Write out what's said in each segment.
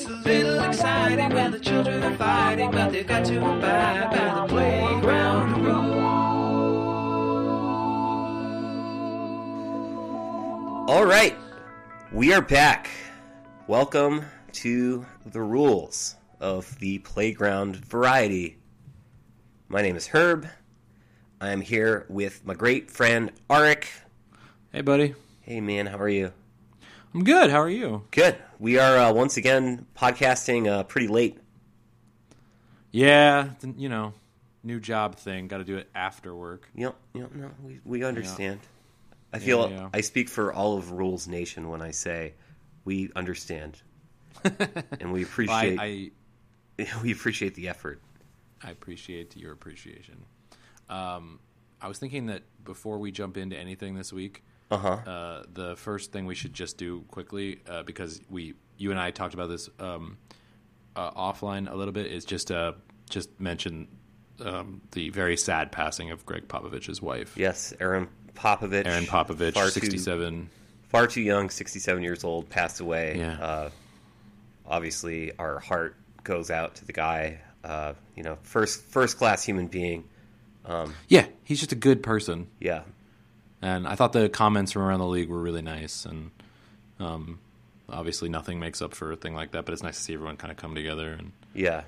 It's a little exciting when the children are fighting, but they've got to abide by the playground rules. All right, we are back. Welcome to the rules of the playground variety. My name is Herb. I am here with my great friend Arik. Hey, buddy. Hey, man, how are you? I'm good. How are you? Good. We are uh, once again podcasting uh, pretty late. Yeah, you know, new job thing. Got to do it after work. Yep, yep, no, we, we understand. I feel yeah. I speak for all of Rules Nation when I say we understand and we Well, appreciate I, I we appreciate the effort. I appreciate your appreciation. Um, I was thinking that before we jump into anything this week, Uh-huh. uh, the first thing we should just do quickly, uh, because we, you and I talked about this um, uh, offline a little bit, is just uh, just mention um, the very sad passing of Gregg Popovich's wife, Yes, Erin Popovich. Erin Popovich, far too- sixty-seven. far too young, 67 years old, passed away. Yeah. Uh, obviously, our heart goes out to the guy. Uh, you know, first first class human being. Yeah, he's just a good person. Yeah, And I thought the comments from around the league were really nice. And um, obviously, nothing makes up for a thing like that. But it's nice to see everyone kind of come together and yeah,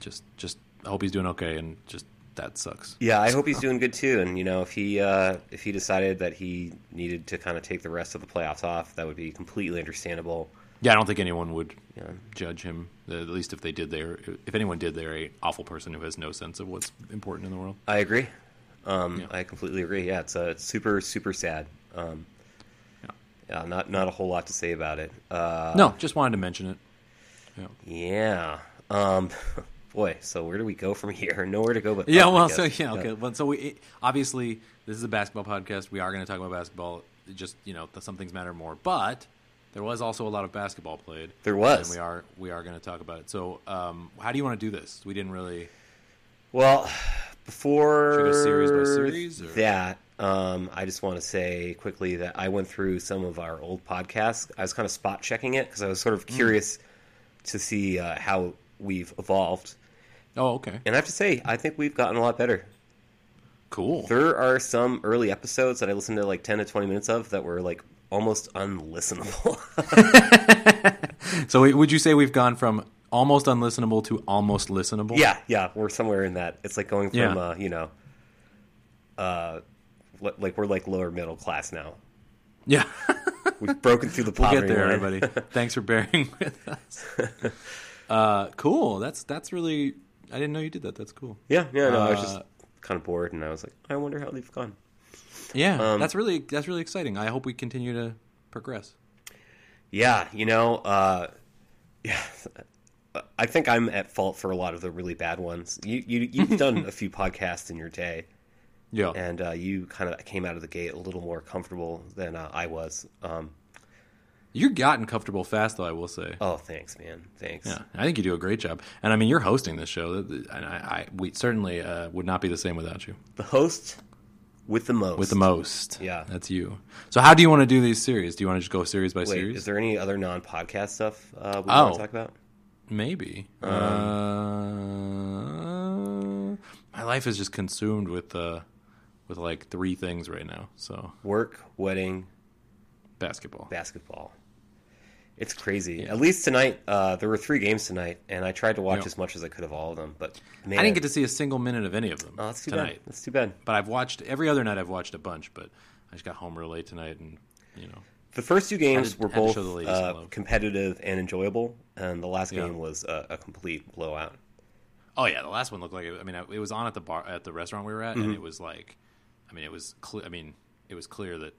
just, just. I hope he's doing okay. And just that sucks. yeah. I hope he's doing good too. And you know, if he uh, if he decided that he needed to kind of take the rest of the playoffs off, that would be completely understandable. Yeah, I don't think anyone would Yeah. judge him. At least if they did, they're if anyone did, they're a awful person who has no sense of what's important in the world. I agree. Um, Yeah. I completely agree. Yeah, it's uh, it's super super sad. Um, yeah, not not a whole lot to say about it. Uh, no, just wanted to mention it. Yeah. Um, boy, so where do we go from here? Nowhere to go but Yeah, up, well, so yeah, okay. Well, so we obviously this is a basketball podcast. We are going to talk about basketball. Just you know, some things matter more. But there was also a lot of basketball played. There was. and we are we are going to talk about it. So, um, how do you want to do this? We didn't really. Well, before Should we go series by series, that, um, I just want to say quickly that I went through some of our old podcasts. I was kind of spot checking it because I was sort of curious to see uh, how we've evolved. Oh, okay, And I have to say, I think we've gotten a lot better. cool. There are some early episodes that I listened to like 10 to 20 minutes of that were like almost unlistenable. So, would you say we've gone from almost unlistenable to almost listenable? Yeah, yeah, we're somewhere in that. It's like going from Yeah. uh, you know, uh, like we're like lower middle class now. yeah. We've broken through the We'll get there, line. everybody. Thanks for bearing with us. Uh, cool. That's that's really. I didn't know you did that. That's cool. Yeah, yeah. No, I was just Uh, kind of bored, and I was like, I wonder how they've gone. Yeah, Um, that's really that's really exciting. I hope we continue to progress. Yeah, you know, uh, yeah. I think I'm at fault for a lot of the really bad ones. You you you've done a few podcasts in your day, Yeah. and uh, you kind of came out of the gate a little more comfortable than uh, I was. Um, You've gotten comfortable fast, though. I will say. oh, thanks, man. Thanks. Yeah, I think you do a great job, and I mean you're hosting this show, and I, I we certainly uh, would not be the same without you. The host with the most. With the most, Yeah. that's you. So how do you want to do these series? Do you want to just go series by Wait, series? is there any other non-podcast stuff uh, we Oh. want to talk about? Maybe. Um, uh, my life is just consumed with uh, with like three things right now. So Work, wedding, basketball. basketball. It's crazy. Yeah. At least tonight, uh, there were three games tonight, and I tried to watch Yeah. as much as I could of all of them. But man, I didn't get to see a single minute of any of them Oh, that's too tonight. bad. That's too bad. But I've watched every other night. I've watched a bunch, but I just got home real late tonight, and you know, The first two games were both show the ladies some uh, competitive and enjoyable, and the last Yeah. game was a, a complete blowout. oh yeah, the last one looked like it, I mean, it was on at the bar at the restaurant we were at, Mm-hmm. and it was like, I mean, it was clear. I mean, it was clear that.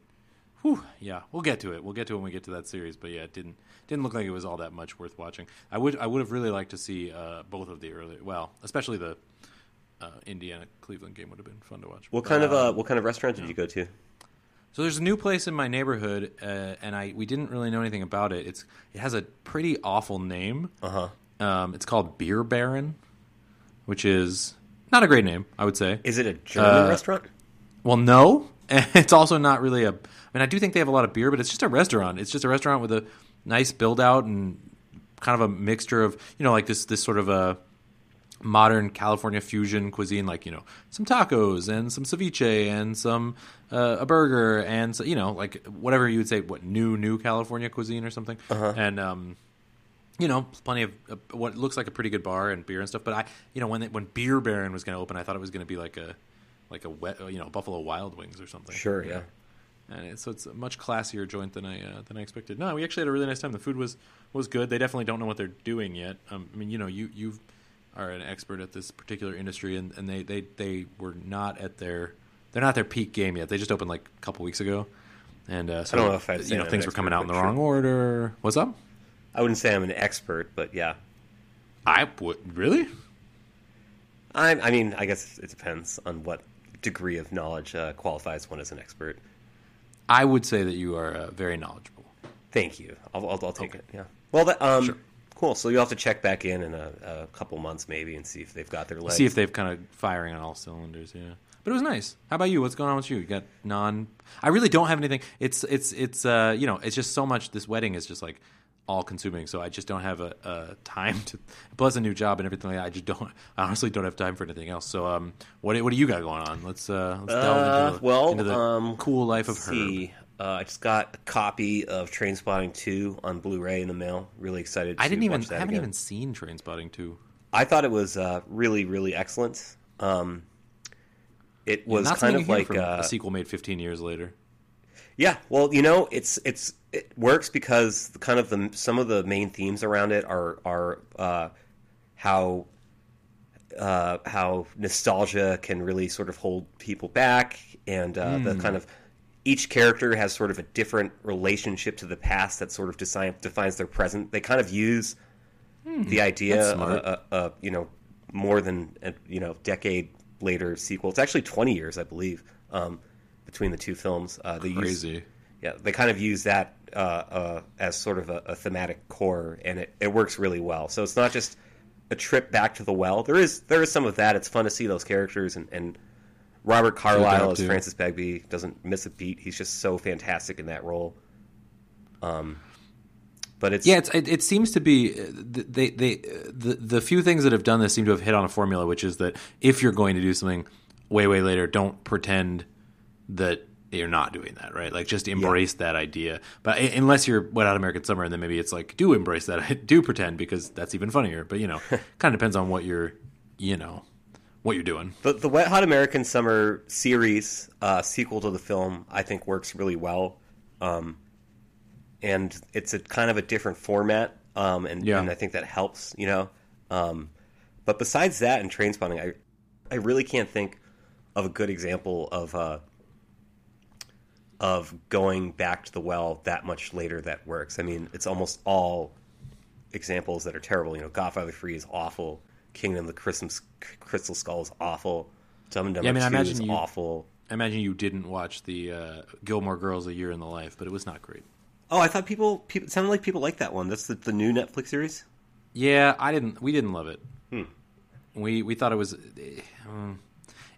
Whew, yeah, we'll get to it. We'll get to it when we get to that series. But yeah, it didn't didn't look like it was all that much worth watching. I would I would have really liked to see uh, both of the early, well, especially the uh, Indiana Cleveland game would have been fun to watch. What kind of uh, uh, what kind of restaurant did you go to? So there's a new place in my neighborhood, uh, and I we didn't really know anything about it. It's it has a pretty awful name. Uh huh. Um, it's called Beer Baron, which is not a great name, I would say. Is it a German Uh, restaurant? Well, no, it's also not really a. I mean, I do think they have a lot of beer, but it's just a restaurant. It's just a restaurant with a nice build out and kind of a mixture of you know like this this sort of a modern California fusion cuisine, like you know some tacos and some ceviche and some uh, a burger and so, you know like whatever you would say what new new California cuisine or something, and um, you know plenty of uh, what looks like a pretty good bar and beer and stuff. But I you know when they, when Beer Baron was going to open, I thought it was going to be like a like a wet you know Buffalo Wild Wings or something. Sure, yeah. And it, so it's a much classier joint than I uh, than I expected. No, we actually had a really nice time. The food was was good. They definitely don't know what they're doing yet. Um, I mean, you know, you you are an expert at this particular industry, and, and they, they, they were not at their they're not at their peak game yet. They just opened like a couple weeks ago, and uh, so I don't know if I'd you know things were coming out in the but wrong order. What's up? I wouldn't say I'm an expert, but yeah. I would really. I, I mean, I guess it depends on what degree of knowledge uh, qualifies one as an expert. I would say that you are uh, very knowledgeable. Thank you. I'll, I'll, I'll take Okay. it. Yeah. Well, that, um, Sure. Cool. So you'll have to check back in in a, a couple months maybe and see if they've got their legs. See if they've kind of firing on all cylinders. Yeah, but it was nice. How about you? What's going on with you? You got non? I really don't have anything. It's it's it's uh you know it's just so much. This wedding is just like all consuming. So I just don't have a, a time to. Plus a new job and everything like that. I just don't. I honestly don't have time for anything else. So um, what do- what do you got going on? Let's uh let's delve Uh, into the, well, into the um, cool life of Herb. Uh, I just got a copy of Trainspotting 2 on Blu-ray in the mail. Really excited. To I didn't even watch that I haven't again. even seen Trainspotting two. I thought it was uh, really, really excellent. Um, it was Not kind of like uh, a sequel made 15 years later. Yeah, well, you know, it's it's it works because the, kind of the some of the main themes around it are are uh, how uh, how nostalgia can really sort of hold people back, and uh, the Hmm. kind of each character has sort of a different relationship to the past that sort of design, defines their present. They kind of use the idea Hmm. of a, a, a you know more than a, you know decade later sequel. It's actually twenty years, I believe, um, between the two films. Uh, they use yeah, they kind of use that uh, uh, as sort of a, a thematic core, and it, it works really well. So it's not just a trip back to the well. There is there is some of that. It's fun to see those characters, and, and Robert Carlyle as. Francis Begbie doesn't miss a beat. He's just so fantastic in that role. Um, but it's Yeah, it's, it, it seems to be uh, they they the the few things that have done this seem to have hit on a formula, which is that if you're going to do something way way later, don't pretend that you're not doing that, right? Like just embrace that idea. But unless you're Wet Hot American Summer, and then maybe it's like do embrace that, do pretend because that's even funnier. But you know, kind of depends on what you're, you know, what you're doing. The, the Wet Hot American Summer series uh, sequel to the film, I think, works really well, um, and it's a kind of a different format, um, and, Yeah. and I think that helps, you know. Um, but besides that, and Trainspotting, I I really can't think of a good example of uh, of going back to the well that much later that works. I mean, it's almost all examples that are terrible. You know, Godfather Three is awful. Kingdom of the Crystal, Crystal Skull is awful. Dumb and Dumber Yeah, I mean, I 2 imagine is you- awful. I imagine you didn't watch the uh, Gilmore Girls: A Year in the Life, but it was not great. Oh, I thought people, people it sounded like people like that one. That's the, the new Netflix series. Yeah, I didn't. We didn't love it. Hmm. We we thought it was. um,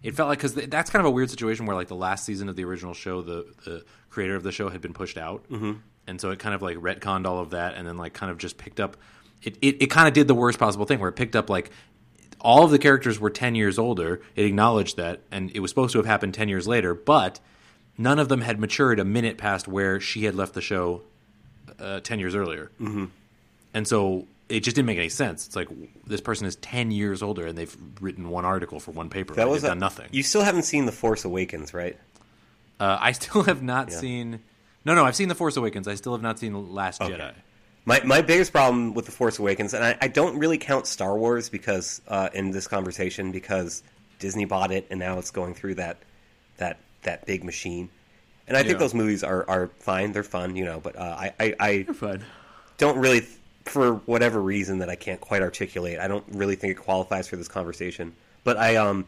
it felt like because that's kind of a weird situation where like the last season of the original show, the the creator of the show had been pushed out, mm-hmm. and so it kind of like retconned all of that, and then like kind of just picked up. It it, it kind of did the worst possible thing where it picked up like all of the characters were 10 years older. It acknowledged that, and it was supposed to have happened 10 years later, but none of them had matured a minute past where she had left the show uh, 10 years earlier. Mm-hmm. And so it just didn't make any sense. It's like this person is 10 years older and they've written one article for one paper. That right? was a- done nothing. You still haven't seen The Force Awakens, right? Uh, I still have not Yeah. seen. No, no, I've seen The Force Awakens. I still have not seen Last Jedi. My my biggest problem with The Force Awakens, and I, I don't really count Star Wars because uh, in this conversation because Disney bought it and now it's going through that that that big machine. And I think those movies are, are fine. They're fun, you know. But uh, I, I, I don't really, for whatever reason that I can't quite articulate, I don't really think it qualifies for this conversation. But I, um,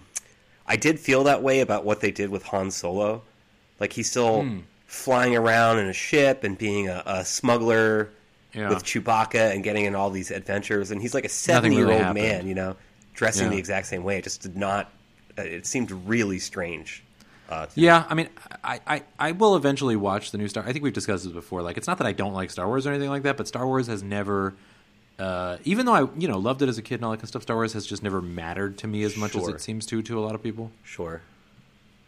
I did feel that way about what they did with Han Solo. Like he's still Hmm. flying around in a ship and being a, a smuggler Yeah. with Chewbacca and getting in all these adventures, and he's like a seventy-year-old man, you know, dressing Yeah. the exact same way. It just did not. uh, It seemed really strange. Uh, Yeah, I mean, I, I, I will eventually watch the new Star. I think we've discussed this before. Like, it's not that I don't like Star Wars or anything like that, but Star Wars has never uh, even though I you know loved it as a kid and all that kind of stuff, Star Wars has just never mattered to me as much as it seems to to a lot of people. Sure.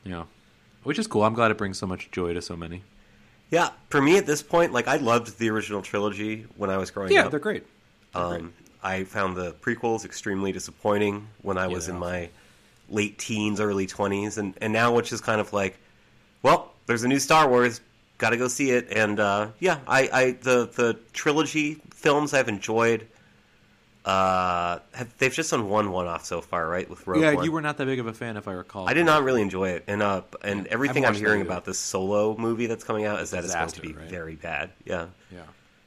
Yeah, which is cool. I'm glad it brings so much joy to so many. Yeah, for me at this point, like I loved the original trilogy when I was growing Yeah, up. they're great. Um, I found the prequels extremely disappointing when I was in my late teens, early twenties, and and now which is kind of like, well, there's a new Star Wars, got to go see it, and uh, yeah, I, I the the trilogy films I've enjoyed. Uh, have, they've just done one one off so far, right? With Rogue yeah, One. you were not that big of a fan, if I recall. I did not really enjoy it, and uh, and everything I'm hearing about this solo movie that's coming out is that Disaster, it's going to be right? very bad. Yeah, Yeah,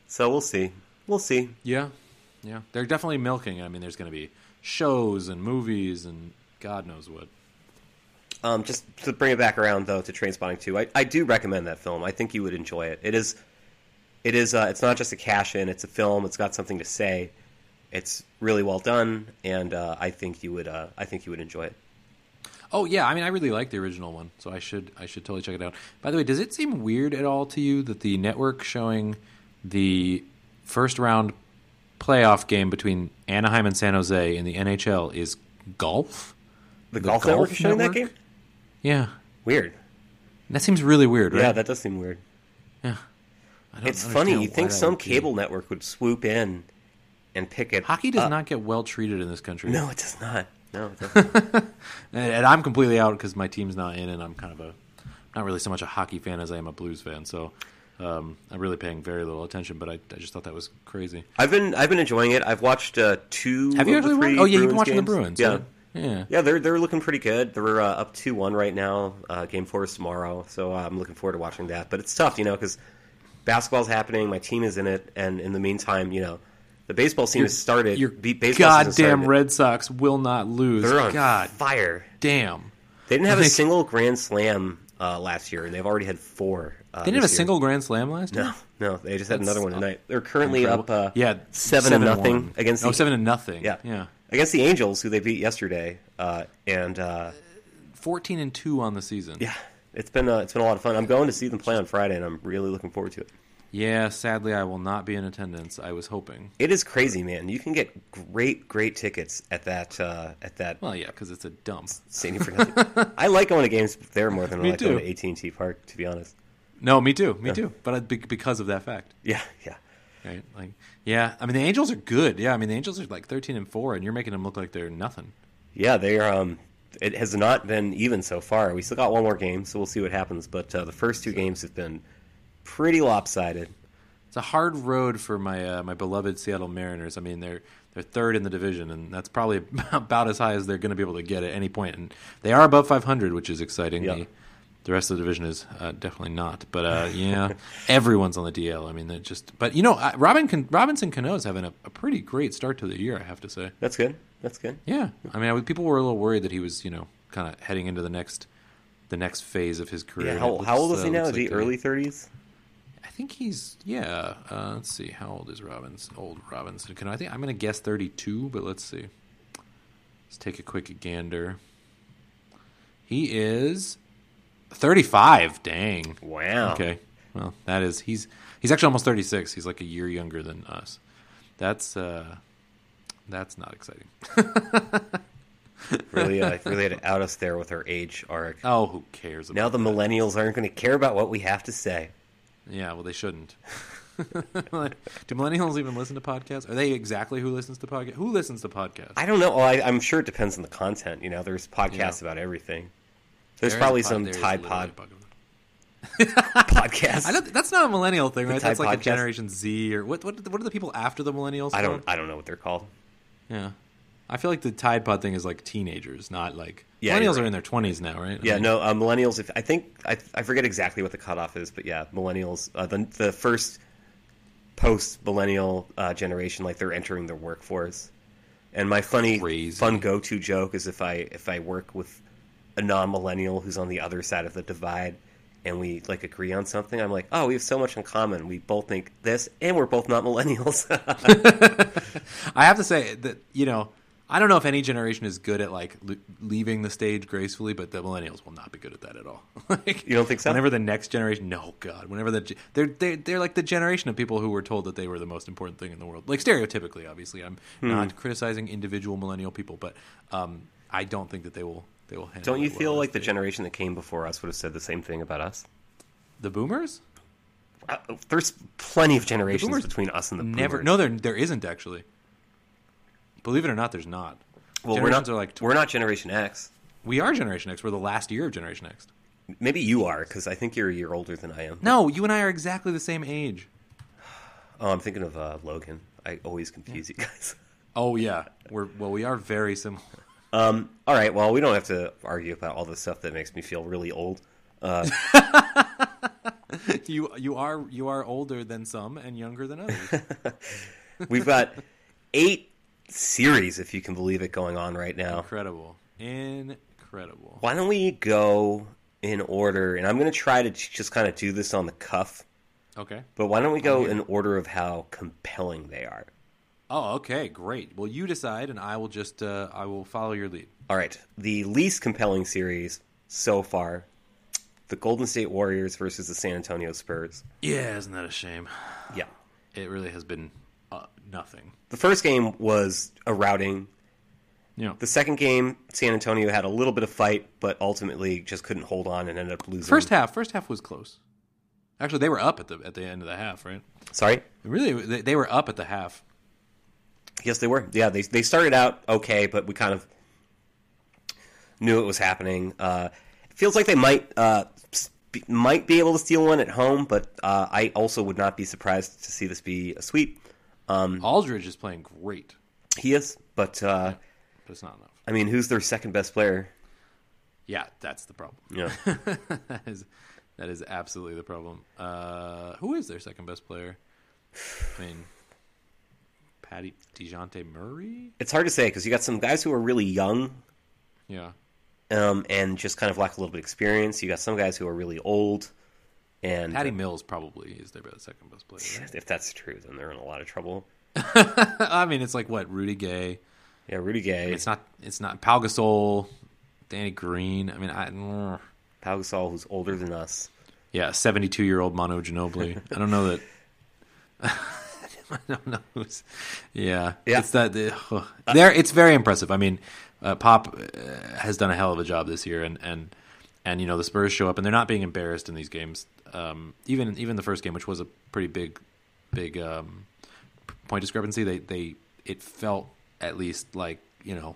so we'll see. We'll see. yeah, yeah. They're definitely milking. It. I mean, there's going to be shows and movies and God knows what. Um, just to bring it back around though to Trainspotting 2, I, I do recommend that film. I think you would enjoy it. It is, it is. Uh, it's not just a cash in. It's a film. It's got something to say. It's really well done, and uh, I think you would. Uh, I think you would enjoy it. Oh yeah, I mean, I really like the original one, so I should I should totally check it out. By the way, does it seem weird at all to you that the network showing the first round playoff game between Anaheim and San Jose in the NHL is golf? The, The Golf, Golf Network is showing that game. Yeah, Weird. that seems really weird, right? Yeah, that does seem weird. yeah. I don't It's funny. You think some would be. cable network would swoop in and pick it. hockey does up. not get well treated in this country. No, it does not. No, it and, and I'm completely out because my team's not in, and I'm kind of a not really so much a hockey fan as I am a Blues fan. So um, I'm really paying very little attention. But I, I just thought that was crazy. I've been I've been enjoying it. I've watched uh, two. Have you actually? three Watched? Oh yeah, you've been watching games. the Bruins. Yeah. right? yeah. Yeah, they're they're looking pretty good. They're uh, up two one right now. Uh, game four is tomorrow, so uh, I'm looking forward to watching that. But it's tough, you know, because basketball's happening. My team is in it, and in the meantime, you know, the baseball season has started. Your be- baseball season goddamn. Red Sox will not lose. They're on God fire. damn. They didn't have a single grand slam uh, last year, and they've already had four. Uh, They didn't have a year. single Grand Slam last year. No, no, they just had That's another one tonight. They're currently Incredible. up. Uh, yeah, seven, and nothing one. against. Oh, the, seven and nothing. Yeah, yeah. against the Angels, who they beat yesterday, uh, and uh, Fourteen and two on the season. yeah, it's been uh, it's been a lot of fun. I'm going to see them play on Friday, and I'm really looking forward to it. Yeah, Sadly, I will not be in attendance. I was hoping. It is crazy, man. You can get great, great tickets at that uh, at that Well, yeah, because it's a dump. stadium for nothing. I like going to games there more than I like going to AT&T Park, to be honest. No, me too. Me too. But I, because of that fact. Yeah, yeah. Right? Like, yeah. I mean, the Angels are good. Yeah. I mean, the Angels are like thirteen and four, and you're making them look like they're nothing. Yeah, they are. Um, it has not been even so far. We still got one more game, so we'll see what happens. But uh, the first two games have been pretty lopsided. It's a hard road for my uh, my beloved Seattle Mariners. I mean, they're they're third in the division, and that's probably about as high as they're going to be able to get at any point. And they are above 500, which is exciting. Yeah. The, the rest of the division is uh, definitely not. But uh, yeah, everyone's on the DL. I mean, they're just. But you know, Robin Can- Robinson Cano is having a, a pretty great start to the year. I have to say. That's good. That's good. Yeah, I mean, I, people were a little worried that he was, you know, kind of heading into the next the next phase of his career. Yeah. How, it how old looks, is he now? Is he like they're- early thirties? I think he's yeah. Uh, let's see, how old is Robinson? Old Robinson? Can I think I'm going to guess 32, but let's see. Let's take a quick gander. He is 35. Dang. Wow. Okay. Well, that is he's he's actually almost 36. He's like a year younger than us. That's uh that's not exciting. Really, uh, really had to out us there with our age Arik. Oh, who cares about Now the that? millennials aren't going to care about what we have to say. Yeah, well, they shouldn't. Do millennials even listen to podcasts? Are they exactly who listens to podcasts? Who listens to podcasts? I don't know. Well, I, I'm sure it depends on the content. You know, there's podcasts Yeah. about everything. There's There is a probably pod- some there is Tide Pod podcast. podcast. I don't, that's not a millennial thing, right? Tide That's like podcast? a Generation Z or what? What? What are the people after the millennials? I don't. called? I don't know what they're called. Yeah, I feel like the Tide Pod thing is like teenagers, not like Yeah, millennials right. are in their twenties now, right? I Yeah, mean, no, uh, millennials. If I think I, I forget exactly what the cutoff is, but yeah, millennials. Uh, the the first post millennial uh, generation, like they're entering the workforce. And my funny, Crazy. fun go to joke is if I if I work with a non millennial who's on the other side of the divide, and we like agree on something, I'm like, oh, we have so much in common. We both think this, and we're both not millennials. I have to say that you know I don't know if any generation is good at like l- leaving the stage gracefully, but the millennials will not be good at that at all. like, You don't think so? Whenever the next generation, no, God, whenever the they're they're they're like the generation of people who were told that they were the most important thing in the world. Like stereotypically, obviously, I'm Hmm. not criticizing individual millennial people, but um, I don't think that they will they will. handle Don't you well feel as like the generation that came before us would have said the same thing about us? the boomers? Uh, there's plenty of generations between us and the Never. No, there there isn't actually. Believe it or not, there's not. well, we're not. are like we're not Generation X. we are Generation X. We're the last year of Generation X. Maybe you are, because I think you're a year older than I am. No, you and I are exactly the same age. Oh, I'm thinking of uh, Logan. I always confuse you guys. Oh yeah, we're well, we are very similar. Um, all right. Well, we don't have to argue about all the stuff that makes me feel really old. You you are you are older than some and younger than others. We've got eight series, if you can believe it, going on right now. Incredible, incredible. Why don't we go in order? And I'm going to try to just kind of do this on the cuff. Okay. But why don't we go in order of how compelling they are? Oh, okay, great. Well, you decide, and I will just uh, I will follow your lead. All right. The least compelling series so far the Golden State Warriors versus the San Antonio Spurs. Yeah, isn't that a shame? Yeah. It really has been nothing. The first game was a routing. Know, The second game, San Antonio had a little bit of fight, but ultimately just couldn't hold on and ended up losing. first half, first half was close. Actually, they were up at the at the end of the half, right? Sorry? Really, they, they were up at the half. Yes, they were. Yeah, they they started out okay, but we kind of knew it was happening. Uh, it feels like they might uh, be, might be able to steal one at home, but uh, I also would not be surprised to see this be a sweep. Aldridge is playing great, He is, but uh, but it's not enough. I mean, who's their second best player? Yeah, that's the problem. Yeah, that is that is absolutely the problem. Uh, who is their second best player? I mean, Patty Dejounte Murray. it's hard to say because you got some guys who are really young Yeah, um, and just kind of lack a little bit of experience. You got some guys who are really old, and Patty Mills probably is their best, second best player. right? if that's true, then they're in a lot of trouble. I mean, it's like what Rudy Gay. Yeah, Rudy Gay, It's not. It's not Pau Gasol, Danny Green. I mean, I. mm. Pau Gasol, who's older than us. Yeah, seventy-two-year-old Manu Ginobili. I don't know that. I don't know. Who's, yeah, Yeah. It's that uh, there. It's very impressive. I mean, uh, Pop uh, has done a hell of a job this year, and and and you know the Spurs show up, and they're not being embarrassed in these games. Um, even even the first game, which was a pretty big, big um, point discrepancy, they they it felt at least like you know,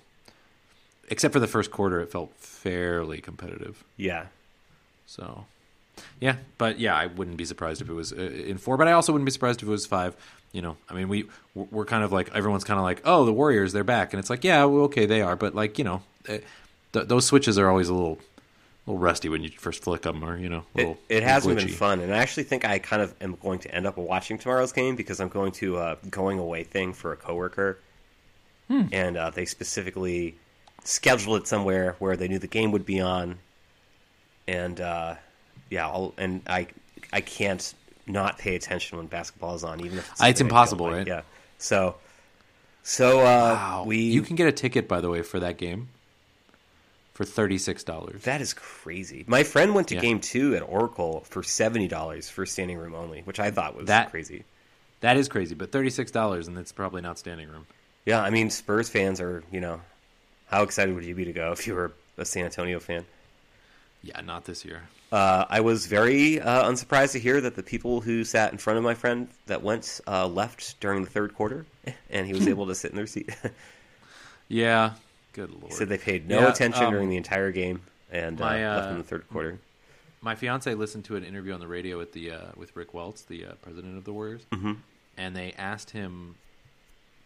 except for the first quarter, it felt fairly competitive. Yeah, So, yeah, but yeah, I wouldn't be surprised if it was uh, in four. But I also wouldn't be surprised if it was five. You know, I mean, we we're kind of like everyone's kind of like, oh, the Warriors, they're back, and it's like, yeah, well, okay, they are, but like you know, uh, th- those switches are always a little, little rusty when you first flick them, or you know, a it, little, it hasn't been fun, and I actually think I kind of am going to end up watching tomorrow's game because I'm going to a going away thing for a coworker, Hmm. and uh, they specifically scheduled it somewhere where they knew the game would be on, and uh, yeah, I'll, and I I can't not pay attention when basketball is on, even if it's, Uh, it's something I don't impossible, like. right? Yeah, so so uh, Wow, we you can get a ticket by the way for that game for thirty six dollars. That is crazy. My friend went to Yeah. game two at Oracle for seventy dollars for standing room only, which I thought was That- crazy. That is crazy, but thirty six dollars, and it's probably not standing room. Yeah, I mean Spurs fans are, you know, how excited would you be to go if you were a San Antonio fan? Yeah, not this year. Uh, I was very uh, unsurprised to hear that the people who sat in front of my friend that went uh, left during the third quarter, and he was able to sit in their seat. Yeah, good lord. he said they paid no Yeah, attention um, during the entire game and uh, my, uh, left in the third quarter. my fiance listened to an interview on the radio with the uh, with Rick Welts, the uh, president of the Warriors, Mhm. and they asked him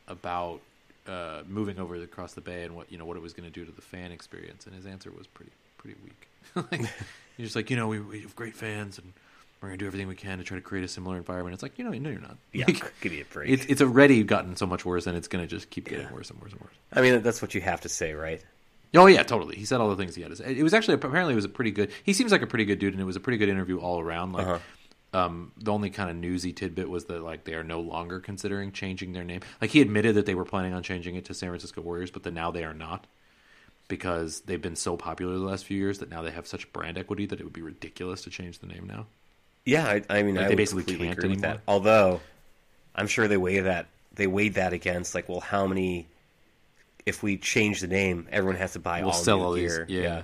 about uh, moving over across the bay and what you know what it was going to do to the fan experience, and his answer was pretty pretty weak. like, he's just like, you know, we, we have great fans, and we're going to do everything we can to try to create a similar environment. It's like, you know, no, you're not. Yeah, Like, give me a break. it's it's already gotten so much worse, and it's going to just keep getting Yeah. worse and worse and worse. I mean, that's what you have to say, right? Oh yeah, totally. He said all the things he had to say. It was actually apparently it was a pretty good. He seems like a pretty good dude, and it was a pretty good interview all around. Like, Uh-huh. Um, the only kind of newsy tidbit was that like they are no longer considering changing their name. Like he admitted that they were planning on changing it to San Francisco Warriors, but that now they are not because they've been so popular the last few years that now they have such brand equity that it would be ridiculous to change the name now. Yeah, I, I mean, Like, I they basically completely can't agree with that. anymore. Although, I'm sure they weigh that they weighed that against like, well, how many? If we change the name, everyone has to buy We'll all sell new all these. gear. Yeah.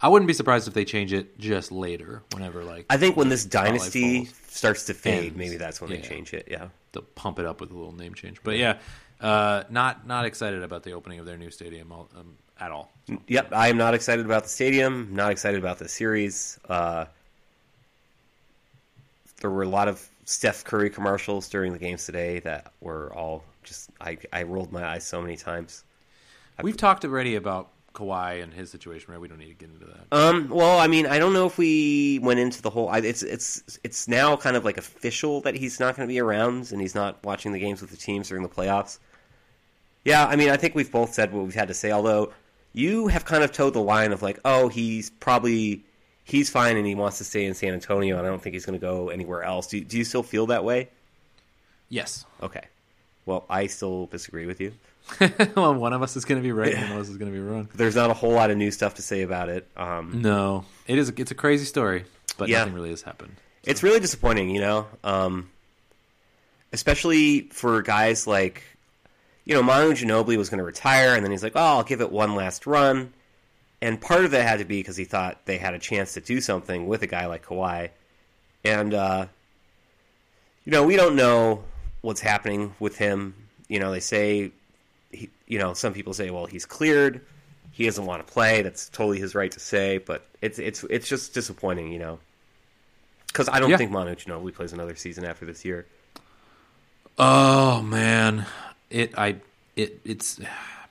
I wouldn't be surprised if they change it just later, whenever like I think when this dynasty starts to fade, Ends. maybe that's when they change it. Yeah. they'll pump it up with a little name change. But yeah, uh, not not excited about the opening of their new stadium all, um, at all. Yep, I am not excited about the stadium. Not excited about the series. Uh, there were a lot of Steph Curry commercials during the games today that were all just I, I rolled my eyes so many times. We've talked already about Kawhi and his situation, right? We don't need to get into that. Um, well, I mean, I don't know if we went into the whole. It's it's it's now kind of like official that he's not going to be around and he's not watching the games with the teams during the playoffs. Yeah, I mean, I think we've both said what we've had to say. Although you have kind of toed the line of like, oh, he's probably he's fine and he wants to stay in San Antonio, and I don't think he's going to go anywhere else. Do do you still feel that way? yes. Okay. Well, I still disagree with you. well, one of us is going to be right, and one of us is going to be wrong. There's not a whole lot of new stuff to say about it. Um, No, it is. It's a crazy story, but Yeah. nothing really has happened. It's really disappointing, you know, um, especially for guys like, you know, Manu Ginobili was going to retire, and then he's like, "Oh, I'll give it one last run," and part of that had to be because he thought they had a chance to do something with a guy like Kawhi, and uh, you know, we don't know what's happening with him. You know, they say, he, you know, some people say, well, he's cleared. He doesn't want to play. That's totally his right to say, but it's it's it's just disappointing, you know. Because I don't Yeah. think Manu Ginobili plays another season after this year. Oh man, it I it it's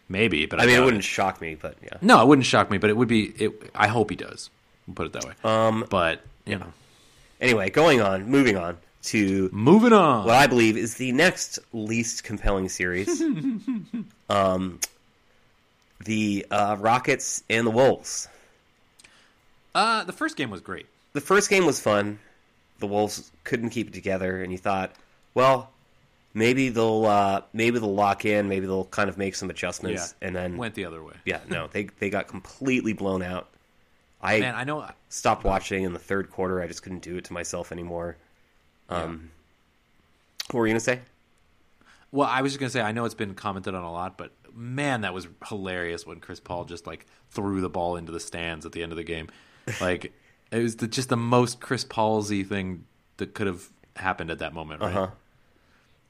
maybe, but I, I mean, it wouldn't shock me, but yeah. No, it wouldn't shock me, but it would be. It, I hope he does. We'll put it that way. Um. but you know, Anyway, going on, moving on to moving on. what I believe is the next least compelling series. um, the uh, Rockets and the Wolves. uh, the first game was great. The first game was fun. The Wolves couldn't keep it together, and you thought, well, maybe they'll uh, maybe they'll lock in, maybe they'll kind of make some adjustments, Yeah, and then went the other way. yeah, no, they they got completely blown out. I Man, I know. stopped watching in the third quarter. I just couldn't do it to myself anymore. Um, What were you gonna say? Well, I was just gonna say I know it's been commented on a lot, but man, that was hilarious when Chris Paul just like threw the ball into the stands at the end of the game. Like it was the, just the most Chris Paulsy thing that could have happened at that moment, right? Uh-huh.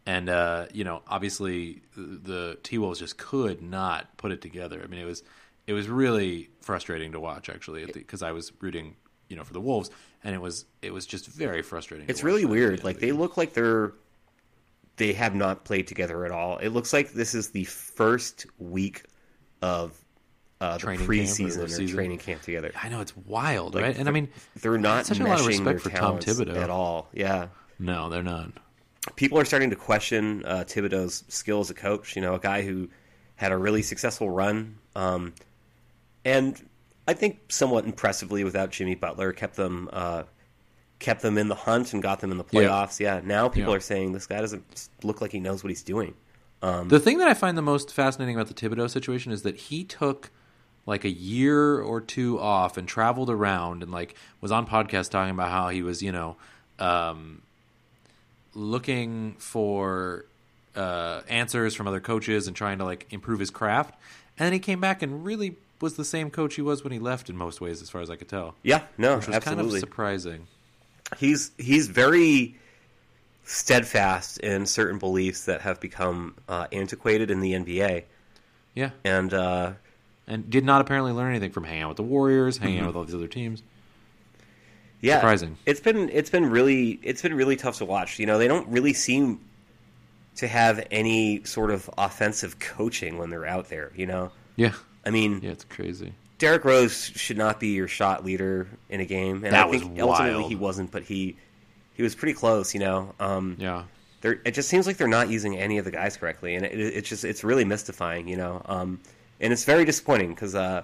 And uh, you know, obviously the T Wolves just could not put it together. I mean, it was it was really frustrating to watch actually because I was rooting, you know, for the Wolves, and it was it was just very frustrating. It's really the weird. Like the they look like they're they have not played together at all. It looks like this is the first week of uh, the Training camp or preseason or season. training camp together. I know it's wild, Like, right? And I mean, They're not such a lot of respect for Tom Thibodeau. at all. Yeah. no, they're not. People are starting to question uh, Thibodeau's skill as a coach. You know, a guy who had a really successful run, um, and I think somewhat impressively without Jimmy Butler, kept them uh, kept them in the hunt and got them in the playoffs. Yeah, now people Yeah. are saying this guy doesn't look like he knows what he's doing. The thing that I find the most fascinating about the Thibodeau situation is that he took like a year or two off and traveled around and like was on podcasts talking about how he was, you know, um, looking for uh, answers from other coaches and trying to like improve his craft. And then he came back and really was the same coach he was when he left in most ways, as far as I could tell. Yeah, no, Which was absolutely. kind of surprising. he's he's very steadfast in certain beliefs that have become uh, antiquated in the NBA, Yeah. and uh, And did not apparently learn anything from hanging out with the Warriors, hanging Mm-hmm. out with all these other teams. Yeah, Surprising. It's been it's been really it's been really tough to watch. You know, they don't really seem to have any sort of offensive coaching when they're out there. You know, Yeah. I mean, Yeah, it's crazy. Derrick Rose should not be your shot leader in a game, and That I think was ultimately wild. he wasn't, but he he was pretty close. You know, um, Yeah. they're, it just seems like they're not using any of the guys correctly, and it, it's just it's really mystifying, you know. Um, and it's very disappointing because uh,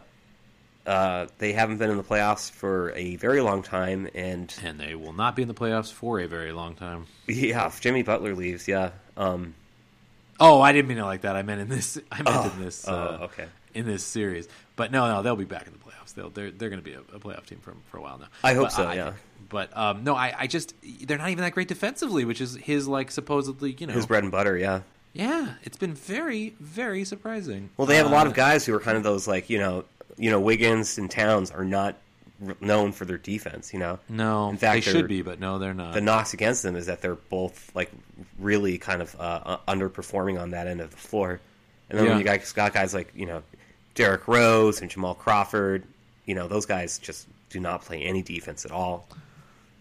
uh, they haven't been in the playoffs for a very long time, and and they will not be in the playoffs for a very long time. yeah, if Jimmy Butler leaves, yeah, um, Oh, I didn't mean it like that. I meant in this. I meant Oh, in this. oh, Uh, okay. In this series, but no, no, they'll be back in the playoffs. They'll they're they're going to be a, a playoff team for for a while now. I hope But so, I- yeah. But um, no, I, I just they're not even that great defensively, which is his like supposedly you know his bread and butter, yeah. yeah. It's been very very surprising. Well, they have a lot Uh, of guys who are kind of those like you know, you know, Wiggins and Towns are not known for their defense. You know, No, In fact, they should be, but no, they're not. the knocks against them is that they're both like really kind of uh, underperforming on that end of the floor. And then Yeah. when you guys got guys like you know, Derrick Rose and Jamal Crawford, you know, those guys just do not play any defense at all.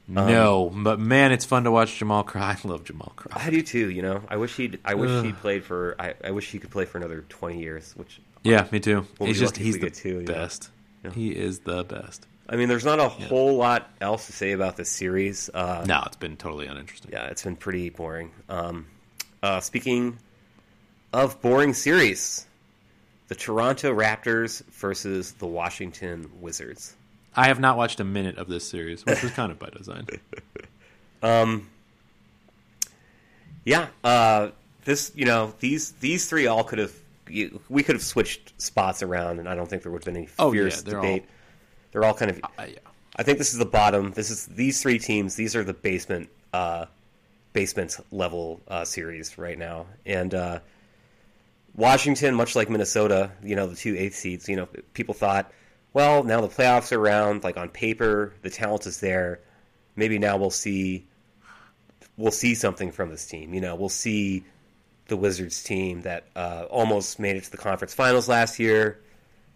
no, but man, it's fun to watch Jamal Crawford. I love Jamal Crawford. I do too. You know, I wish he'd. I wish Ugh. he played for. I, I wish he could play for another twenty years. Which Yeah, me too. We'll he's just he's the two, best. Yeah. He is the best. I mean, there's not a whole lot else to say about this series. Uh, No, it's been totally uninteresting. yeah, it's been pretty boring. Um, uh, speaking of boring series, the Toronto Raptors versus the Washington Wizards. I have not watched a minute of this series, which was kind of by design. Um, Yeah, uh, this you know these these three all could have you, we could have switched spots around, and I don't think there would have been any Oh, yeah, fierce they're debate. They're all kind of. Uh, yeah. I think this is the bottom. This is these three teams. These are the basement uh, basement level uh, series right now, and uh, Washington, much like Minnesota, you know the two eighth seeds. You know, people thought, well, now the playoffs are around. Like on paper, the talent is there. Maybe now we'll see we'll see something from this team. You know, we'll see the Wizards team that uh, almost made it to the conference finals last year.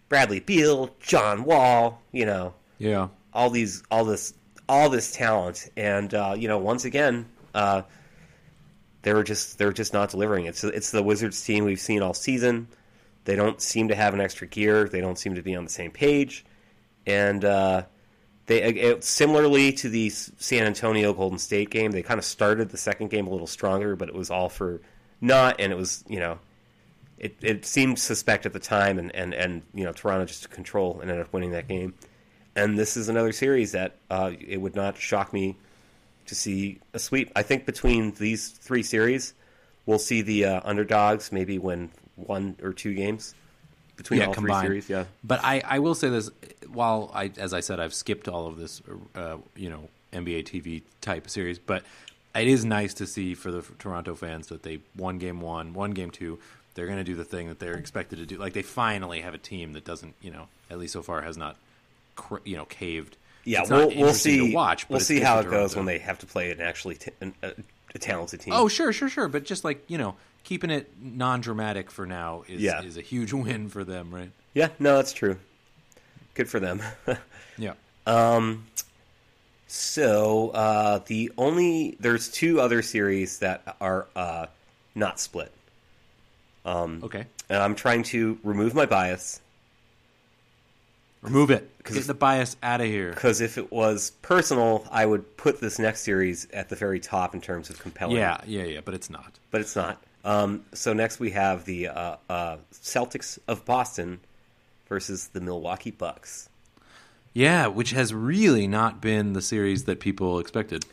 Bradley Beal, John Wall, you know, Yeah. all these, all this, all this talent, and uh, you know, once again, uh, they were just they're just not delivering. It's it's the Wizards team we've seen all season. They don't seem to have an extra gear. They don't seem to be on the same page, and uh, they it, similarly to the San Antonio Golden State game. They kind of started the second game a little stronger, but it was all for not, and it was you know. It, it seemed suspect at the time, and, and, and you know Toronto just took control and ended up winning that game. And this is another series that uh, it would not shock me to see a sweep. I think between these three series, we'll see the uh, underdogs maybe win one or two games between yeah, all combined. three series. Yeah, But I, I will say this: while I, as I said, I've skipped all of this, uh, you know, NBA TV type series, but it is nice to see for the Toronto fans that they won game one, won game two. They're going to do the thing that they're expected to do. Like they finally have a team that doesn't, you know, at least so far has not, you know, caved. yeah. We'll we'll see. To watch, we'll see how it goes when they have to play an actually t- an, a, a talented team. Oh, sure, sure, sure. But just like you know, keeping it non-dramatic for now is Yeah. is a huge win for them, right? yeah. No, that's true. Good for them. Yeah. Um, So uh, the only there's two other series that are uh, not split, Okay. and I'm trying to remove my bias Remove it. Get the bias out of here. because if it was personal, I would put this next series at the very top in terms of compelling. Yeah, yeah, yeah. But it's not. but it's not. Um, so next we have the uh, uh, Celtics of Boston versus the Milwaukee Bucks. Yeah, which has really not been the series that people expected.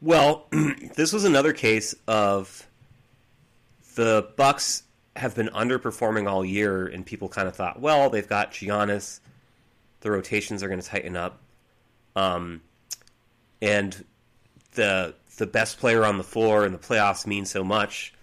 Well, this was another case of the Bucks have been underperforming all year, and people kind of thought, well, they've got Giannis, the rotations are going to tighten up, um, and the the best player on the floor in the playoffs means so much,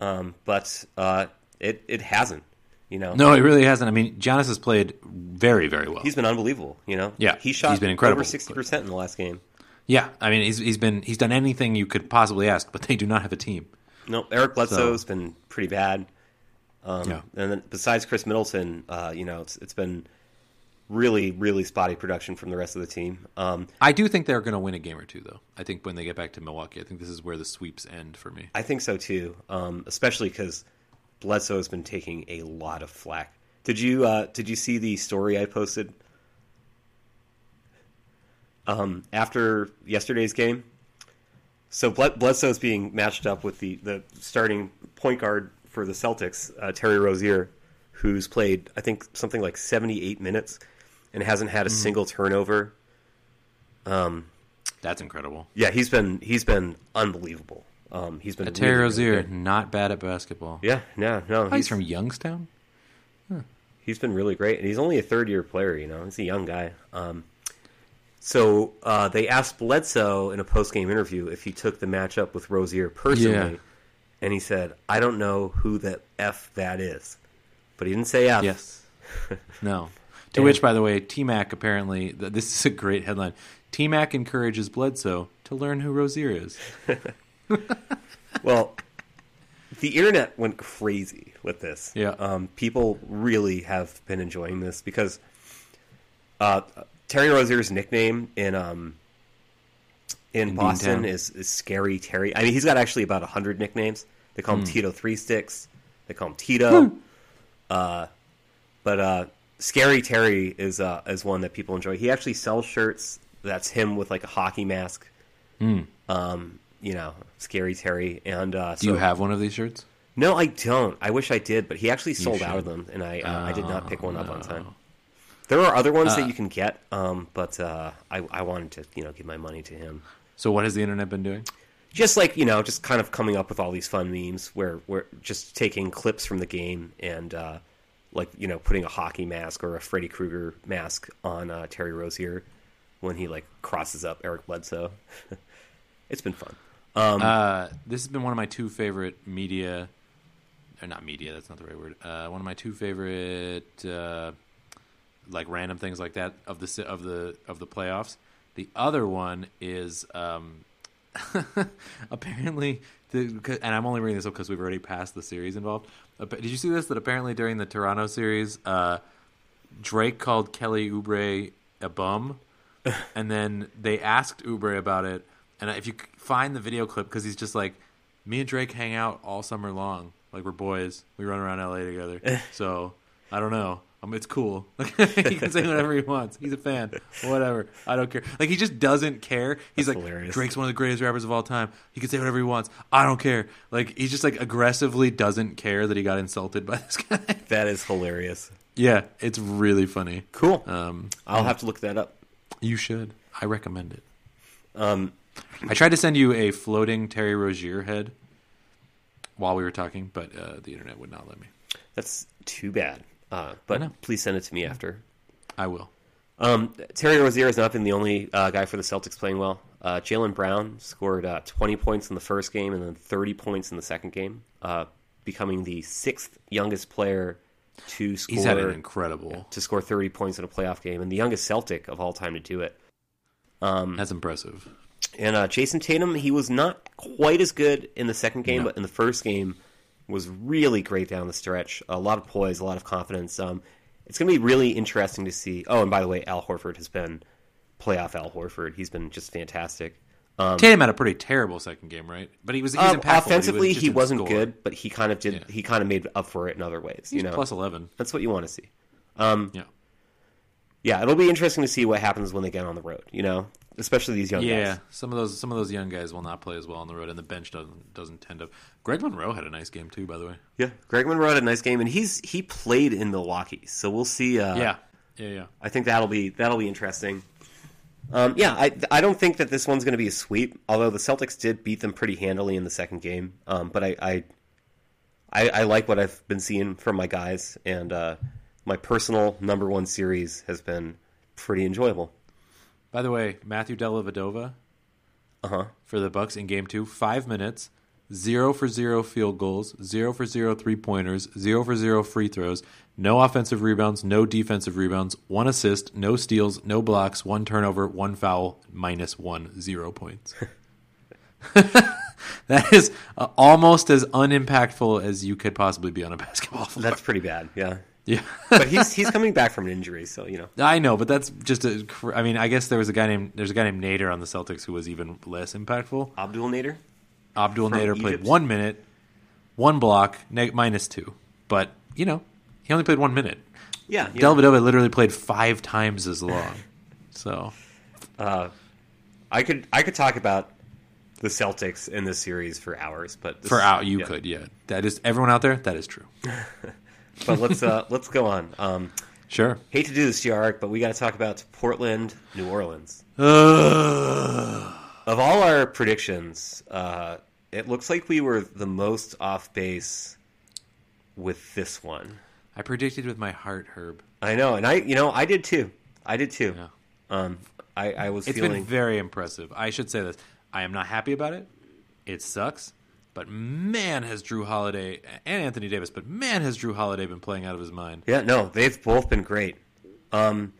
um, but uh, it it hasn't. You know, No, it really hasn't. I mean, Giannis has played very, very well. he's been unbelievable. You know, Yeah, he shot he's been incredible, over sixty percent in the last game. yeah, I mean, he's he's been he's done anything you could possibly ask, but they do not have a team. No, Eric Bledsoe's So- been pretty bad. Um, Yeah. And then besides Khris Middleton, uh, you know, it's it's been really, really spotty production from the rest of the team. Um, I do think they're going to win a game or two, though. I think when they get back to Milwaukee, I think this is where the sweeps end for me. I think so too, um, especially because Bledsoe has been taking a lot of flack. Did you uh, did you see the story I posted um, after yesterday's game? So Bled- Bledsoe's being matched up with the, the starting point guard for the Celtics, uh, Terry Rozier, who's played I think something like 78 minutes and hasn't had a Mm-hmm. single turnover. Um, That's incredible. Yeah, he's been he's been unbelievable. Um, he's been Terry really, Rozier, not bad at basketball. Yeah, no, no, Oh, he's from Youngstown. he's been really great, and he's only a third year player. You know, he's a young guy. Um, so uh, they asked Bledsoe in a post game interview if he took the matchup with Rozier personally, Yeah. and he said, "I don't know who that f that is," but he didn't say f. Yes. No. To And- which, by the way, T Mac apparently, this is a great headline. T Mac encourages Bledsoe to learn who Rozier is. Well, the internet went crazy with this. Yeah. Um, people really have been enjoying this because uh, Terry Rozier's nickname in um, in, In Boston is, is Scary Terry. I mean, he's got actually about hundred nicknames. They call Hmm. him Tito Three Sticks. They call him Tito. uh, but uh, Scary Terry is uh, is one that people enjoy. He actually sells shirts. That's him with like a hockey mask. Um, you know, Scary Terry. And uh, Do you have one of these shirts? no, I don't. I wish I did, but he actually sold out of them, and I uh, I did not pick one up on time. There are other ones Uh, that you can get, um, but uh, I I wanted to you know give my money to him. So, what has the internet been doing? Just like you know, just kind of coming up with all these fun memes where we're just taking clips from the game and uh, like you know putting a hockey mask or a Freddy Krueger mask on uh, Terry Rozier when he like crosses up Eric Bledsoe. it's been fun. Um, Uh, this has been one of my two favorite media, or not media. That's not the right word. Uh, one of my two favorite, uh, like random things like that of the of the of the playoffs. The other one is um, apparently, the, and I'm only bringing this up because we've already passed the series involved. Did you see this? That apparently during the Toronto series, uh, Drake called Kelly Oubre a bum, and then they asked Oubre about it. And if you find the video clip, because he's just like, me and Drake hang out all summer long, like we're boys. We run around LA together. so I don't know. Um, it's cool. he can say whatever he wants. He's a fan. Whatever. I don't care. Like he just doesn't care. He's That's like hilarious. Drake's one of the greatest rappers of all time. He can say whatever he wants. I don't care. Like he's just like aggressively doesn't care that he got insulted by this guy. that is hilarious. yeah, it's really funny. Cool. Um, I'll have to look that up. you should. I recommend it. Um, I tried to send you a floating Terry Rozier head while we were talking, but uh, the internet would not let me. that's too bad. Uh, but please send it to me after. I will. Um, Terry Rozier has not been the only uh, guy for the Celtics playing well. Uh, Jaylen Brown scored uh, 20 points in the first game and then 30 points in the second game, uh, becoming the sixth youngest player to score He's had an incredible. to score 30 points in a playoff game and the youngest Celtic of all time to do it. That's impressive. And uh, Jayson Tatum, he was not quite as good in the second game, No. but in the first game was really great down the stretch. A lot of poise, a lot of confidence. Um, it's going to be really interesting to see. Oh, and by the way, Al Horford has been playoff Al Horford. He's been just fantastic. Tatum had a pretty terrible second game, right? But he was, he was Um, offensively, he wasn't score. good, but he kind of did. Yeah. He kind of made up for it in other ways. He's you know, plus eleven. that's what you want to see. Um, Yeah. yeah, it'll be interesting to see what happens when they get on the road. You know, especially these young guys. Yeah, guys. some of those some of those young guys will not play as well on the road, and the bench doesn't doesn't tend to. Greg Monroe had a nice game too, by the way. Yeah, Greg Monroe had a nice game, and he's he played in Milwaukee, so we'll see. Uh, yeah, yeah, yeah. I think that'll be that'll be interesting. Um, yeah, I I don't think that this one's going to be a sweep. Although the Celtics did beat them pretty handily in the second game, um, but I, I I I like what I've been seeing from my guys, and uh, my personal number one series has been pretty enjoyable. By the way, Matthew Dellavedova Uh huh. for the Bucks in Game Two, five minutes, zero for zero field goals, zero for zero three pointers, zero for zero free throws, no offensive rebounds, no defensive rebounds, one assist, no steals, no blocks, one turnover, one foul, minus one, zero points. that is uh, almost as unimpactful as you could possibly be on a basketball floor. That's pretty bad. Yeah, yeah. but he's he's coming back from an injury, so you know. I know, but that's just a. I mean, I guess there was a guy named there's a guy named Nader on the Celtics who was even less impactful. Abdel Nader. Abdul From Nader played one minute, one block, neg- minus two. But you know, he only played one minute. Yeah, yeah. Dellavedova literally played five times as long. So uh, I could I could talk about the Celtics in this series for hours, but this for out, you yeah. could, yeah. That is everyone out there. That is true. but let's uh, let's go on. Um, Sure. hate to do this, Arik, but we got to talk about Portland, New Orleans. Ugh. Of all our predictions, uh, it looks like we were the most off base with this one. I predicted with my heart, Herb. I know, and I, you know, I did too. I did too. Yeah. Um, I, I was It's feeling. been very impressive. I should say this. I am not happy about it. It sucks. But man, has Jrue Holiday and Anthony Davis, but man, has Jrue Holiday been playing out of his mind. yeah, no, they've both been great. Um,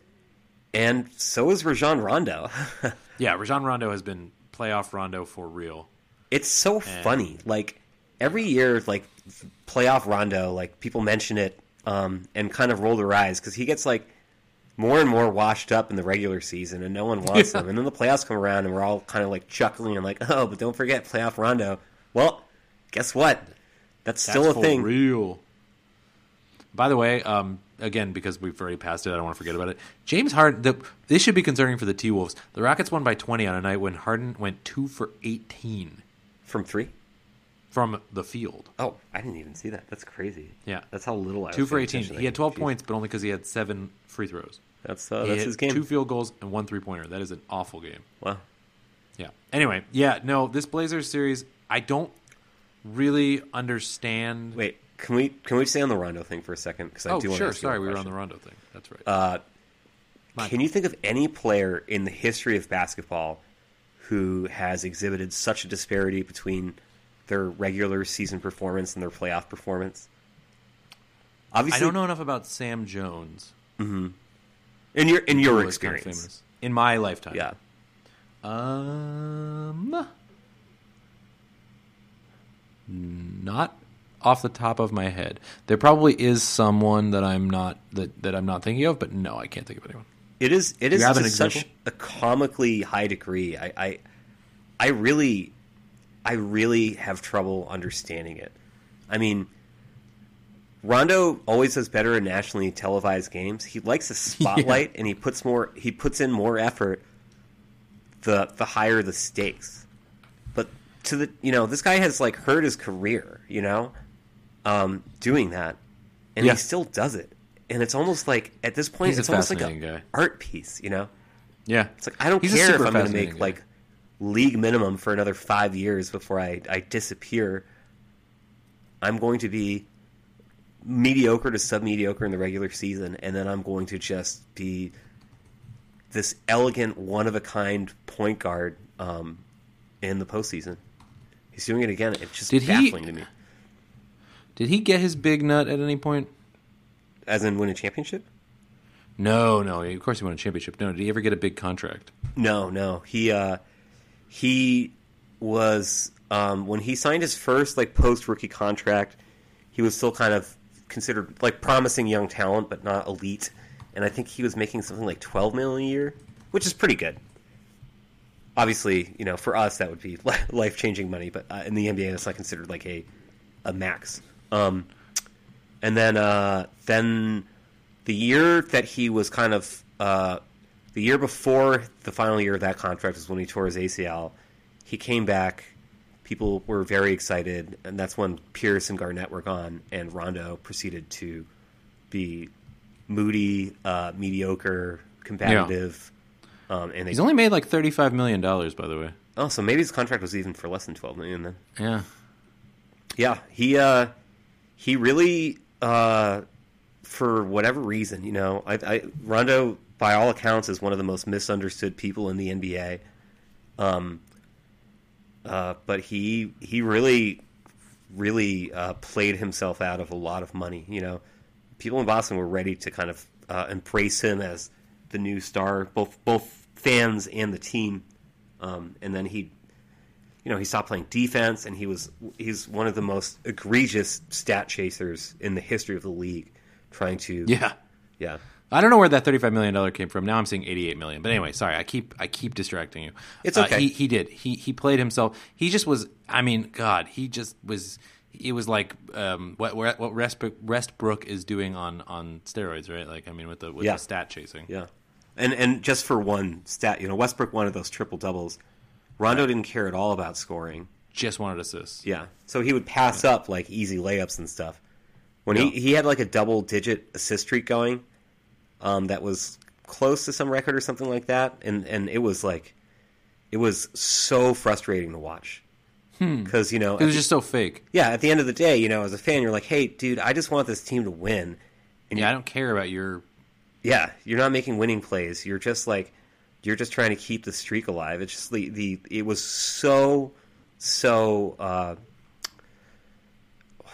and so is Rajon Rondo. Yeah, Rajon Rondo has been playoff Rondo for real. it's so funny. Like every year, like playoff Rondo, like people mention it um, and kind of roll their eyes because he gets like more and more washed up in the regular season, and no one wants Yeah. him. And then the playoffs come around, and we're all kind of like chuckling and like, oh, but don't forget playoff Rondo. Well, guess what? That's still That's a thing. Real. By the way, um, again, because we've already passed it, I don't want to forget about it. James Harden, the, this should be concerning for the T Wolves. The Rockets won by 20 on a night when Harden went 2 for 18 From three? from the field. Oh, I didn't even see that. That's crazy. Yeah. That's how little I was 2 for 18. He had 12 Jeez. points, but only because he had 7 free throws. That's uh, that's his game. Two field goals and one three pointer. That is an awful game. Wow. Yeah. Anyway, yeah, no, this Blazers series, I don't really understand. Wait, can we can we stay on the Rondo thing for a second? Because I oh, do want sure. to ask you Sorry, we were on the Rondo thing. That's right. Uh, can you think of any player in the history of basketball who has exhibited such a disparity between their regular season performance and their playoff performance? Obviously, I don't know enough about Sam Jones. in your in your was kind of experience. in my lifetime. Yeah, Um, not off the top of my head. There probably is someone that I'm not that, that I'm not thinking of, but no, I can't think of anyone. it is. It is to such a comically high degree. I, I, I really, I really have trouble understanding it. I mean, Rondo always does better in nationally televised games. He likes the spotlight, and he puts more. He puts in more effort. The the higher the stakes, but to the you know this guy has like hurt his career. You know, um, doing that, and Yeah. he still does it. And it's almost like at this point, He's it's almost like an guy. art piece. You know, Yeah, it's like I don't He's care if I'm going to make guy. like league minimum for another five years before I, I disappear. I'm going to be mediocre to sub mediocre in the regular season, and then I'm going to just be this elegant, one of a kind point guard um, in the postseason. He's doing it again. It's just Did he- baffling to me. Did he get his big nut at any point? As in win a championship? No, no. Of course, he won a championship. No, did he ever get a big contract? No, no. He uh he was um when he signed his first like post rookie contract, he was still kind of considered like promising young talent but not elite. And I think he was making something like 12 million a year, which is pretty good. Obviously, you know, for us that would be life-changing money, but uh, in the NBA that's not considered like a a max. Um and then uh then the year that he was kind of uh, the year before the final year of that contract was when he tore his ACL. He came back. People were very excited, and that's when Pierce and Garnett were gone, and Rondo proceeded to be moody, uh, mediocre, competitive. Um, and they, He's only made like thirty-five million dollars, by the way. oh, so maybe his contract was even for less than twelve million then. Yeah, Yeah, he uh, he really uh, for whatever reason, you know, I, I Rondo by all accounts is one of the most misunderstood people in the NBA. Um, uh, but he he really really uh, played himself out of a lot of money. You know, people in Boston were ready to kind of uh, embrace him as the new star, both both fans and the team. Um, and then he you know, he stopped playing defense, and he was he's one of the most egregious stat chasers in the history of the league, trying to yeah. yeah. I don't know where that thirty-five million dollar came from. Now I'm seeing eighty-eight million. But anyway, sorry, I keep I keep distracting you. It's Uh, okay. he he did. He he played himself. He just was. I mean, God, he just was. It was like um, what what Westbrook is doing on on steroids, right? Like I mean, with the with Yeah. the stat chasing. Yeah, and and just for one stat, you know, Westbrook wanted those triple doubles. Rondo didn't care at all about scoring. Just wanted assists. Yeah, so he would pass up like easy layups and stuff. when he Yeah. he had like a double digit assist streak going, um, that was close to some record or something like that, and and it was like, it was so frustrating to watch because you know It was just so fake. yeah at the end of the day you know as a fan you're like hey dude I just want this team to win and Yeah, I don't care about your. Yeah, you're not making winning plays. You're just like you're just trying to keep the streak alive. It's just the, the it was so so uh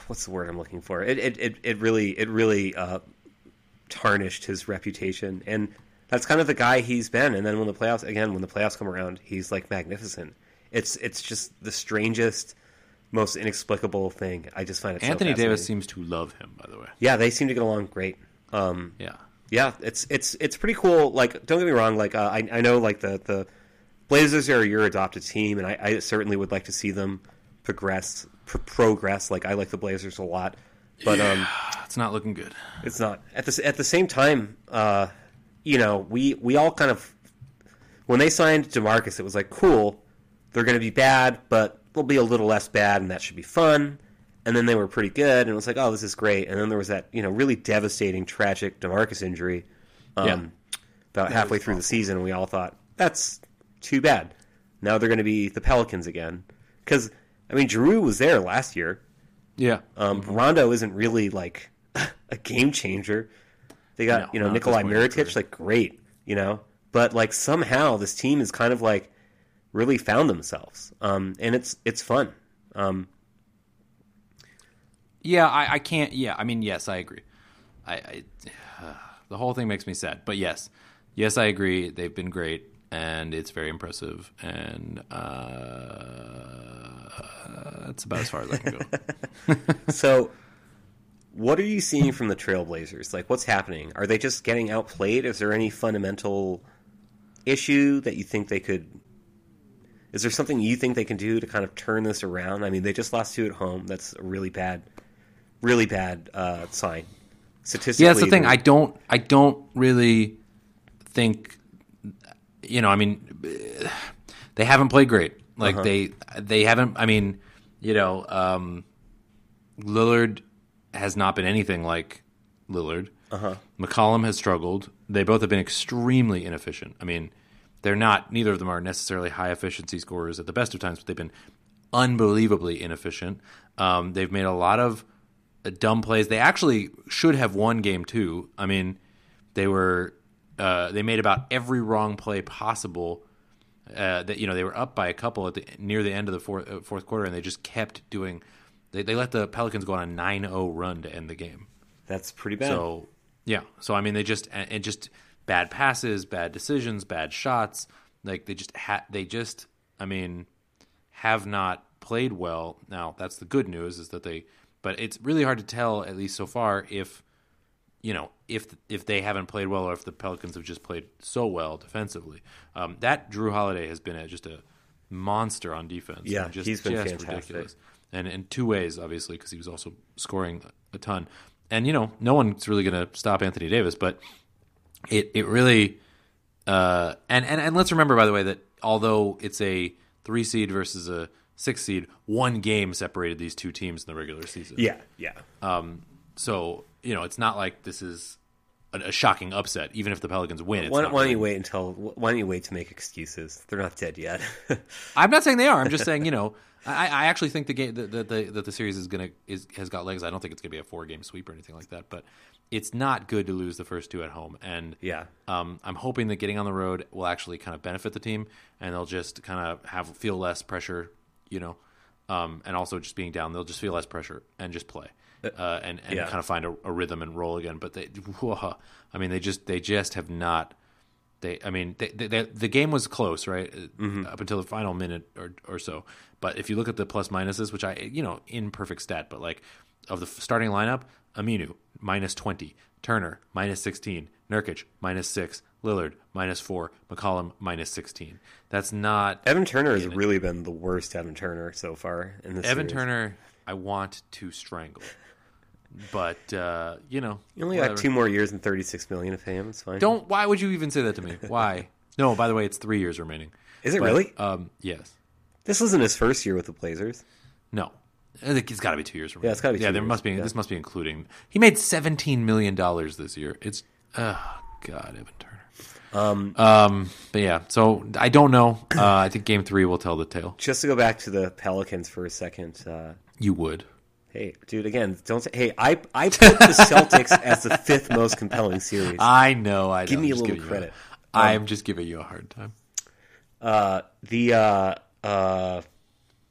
what's the word I'm looking for? It it it, it really it really uh tarnished his reputation and that's kind of the guy he's been and then when the playoffs again when the playoffs come around he's like magnificent. It's it's just the strangest most inexplicable thing. I just find it so Anthony Davis seems to love him. By the way, Yeah, they seem to get along great. Um yeah. Yeah, it's it's it's pretty cool. Like, don't get me wrong. Like, uh, I I know like the the Blazers are your adopted team, and I, I certainly would like to see them progress pr- progress. Like, I like the Blazers a lot, but um, It's not looking good. it's not at the at the same time. Uh, you know, we we all kind of when they signed Demarcus, it was like cool. They're going to be bad, but they'll be a little less bad, and that should be fun. And then they were pretty good, and it was like, oh, this is great. And then there was that you know really devastating, tragic Demarcus injury. Um, Yeah. about halfway through the season, and we all thought that's too bad. Now they're going to be the Pelicans again, because I mean, Jrue was there last year. Yeah. Um, Rondo isn't really like a game changer. They got No, you know not Nikolai point Mirotic, like great, you know, but like somehow this team is kind of like really found themselves, um, and it's it's fun. Um, Yeah, I, I can't. Yeah, I mean, yes, I agree. I, I the whole thing makes me sad, but yes, yes, I agree. They've been great, and it's very impressive, and uh, that's about as far as I can go. so, what are you seeing from the Trailblazers? Like, what's happening? Are they just getting outplayed? Is there any fundamental issue that you think they could? Is there something you think they can do to kind of turn this around? I mean, they just lost two at home. That's a really bad, really bad uh, sign. Statistically, yeah, that's the thing. I don't. I don't really think. You know, I mean, they haven't played great. Like Uh-huh. they they haven't. I mean, you know, um, Lillard has not been anything like Lillard. Uh-huh. McCollum has struggled. They both have been extremely inefficient. I mean, they're not. Neither of them are necessarily high efficiency scorers at the best of times, but they've been unbelievably inefficient. Um, they've made a lot of dumb plays. They actually should have won game two. I mean, they were uh, they made about every wrong play possible. Uh, that you know they were up by a couple at the near the end of the fourth, uh, fourth quarter, and they just kept doing. They, they let the Pelicans go on a 9-0 run to end the game. That's pretty bad. So yeah, so I mean they just and just bad passes, bad decisions, bad shots. Like they just ha- they just I mean have not played well. Now that's the good news is that they, but it's really hard to tell at least so far if you know if if they haven't played well or if the Pelicans have just played so well defensively. Um, that Jrue Holiday has been a, just a monster on defense. Yeah, just, he's been just fantastic. ridiculous. And in two ways, obviously, because he was also scoring a ton. And you know, no one's really going to stop Anthony Davis, but it it really uh, and, and and let's remember by the way that although it's a three seed versus a six seed, one game separated these two teams in the regular season. yeah, yeah. So you know, it's not like this is a, a shocking upset. Even if the Pelicans win, it's Why, not why don't you wait until? Why don't you wait to make excuses? They're not dead yet. I'm not saying they are. I'm just saying, you know, I, I actually think the game that the, the, that the series is gonna is has got legs. I don't think it's gonna be a four game sweep or anything like that. But it's not good to lose the first two at home. And yeah, um, I'm hoping that getting on the road will actually kind of benefit the team, and they'll just kind of have feel less pressure, you know, um, and also just being down, they'll just feel less pressure and just play, uh, and and yeah. kind of find a, a rhythm and roll again. But they, whoa, I mean, they just they just have not. They, I mean, they, they, they, the game was close, right, Mm-hmm. up until the final minute or, or so. But if you look at the plus minuses, which I, you know, imperfect stat, but like of the starting lineup, Aminu minus twenty, Turner minus sixteen, Nurkic minus six, Lillard minus four, McCollum minus sixteen. That's not Evan Turner has really been the worst Evan Turner so far in this. Evan series. Turner. I want to strangle, but uh, you know, You only whatever. got two more years and thirty six million to pay him. It's fine. Don't. Why would you even say that to me? Why? No. By the way, it's three years remaining. Is it But, really? Um, yes. This wasn't his first year with the Blazers. No. I think it's got to be two years from Yeah, it's gotta be Yeah, there years, must be. yeah. This must be including. He made seventeen million dollars this year. It's oh god, Evan Turner. Um, Um, but yeah, so I don't know. Uh, I think Game Three will tell the tale. just to go back to the Pelicans for a second. Uh, You would. hey, dude, again, don't say. Hey, I I put the Celtics as the fifth most compelling series. I know. I Give know. me I'm a little credit. I'm just giving you a hard time. uh, the uh, uh,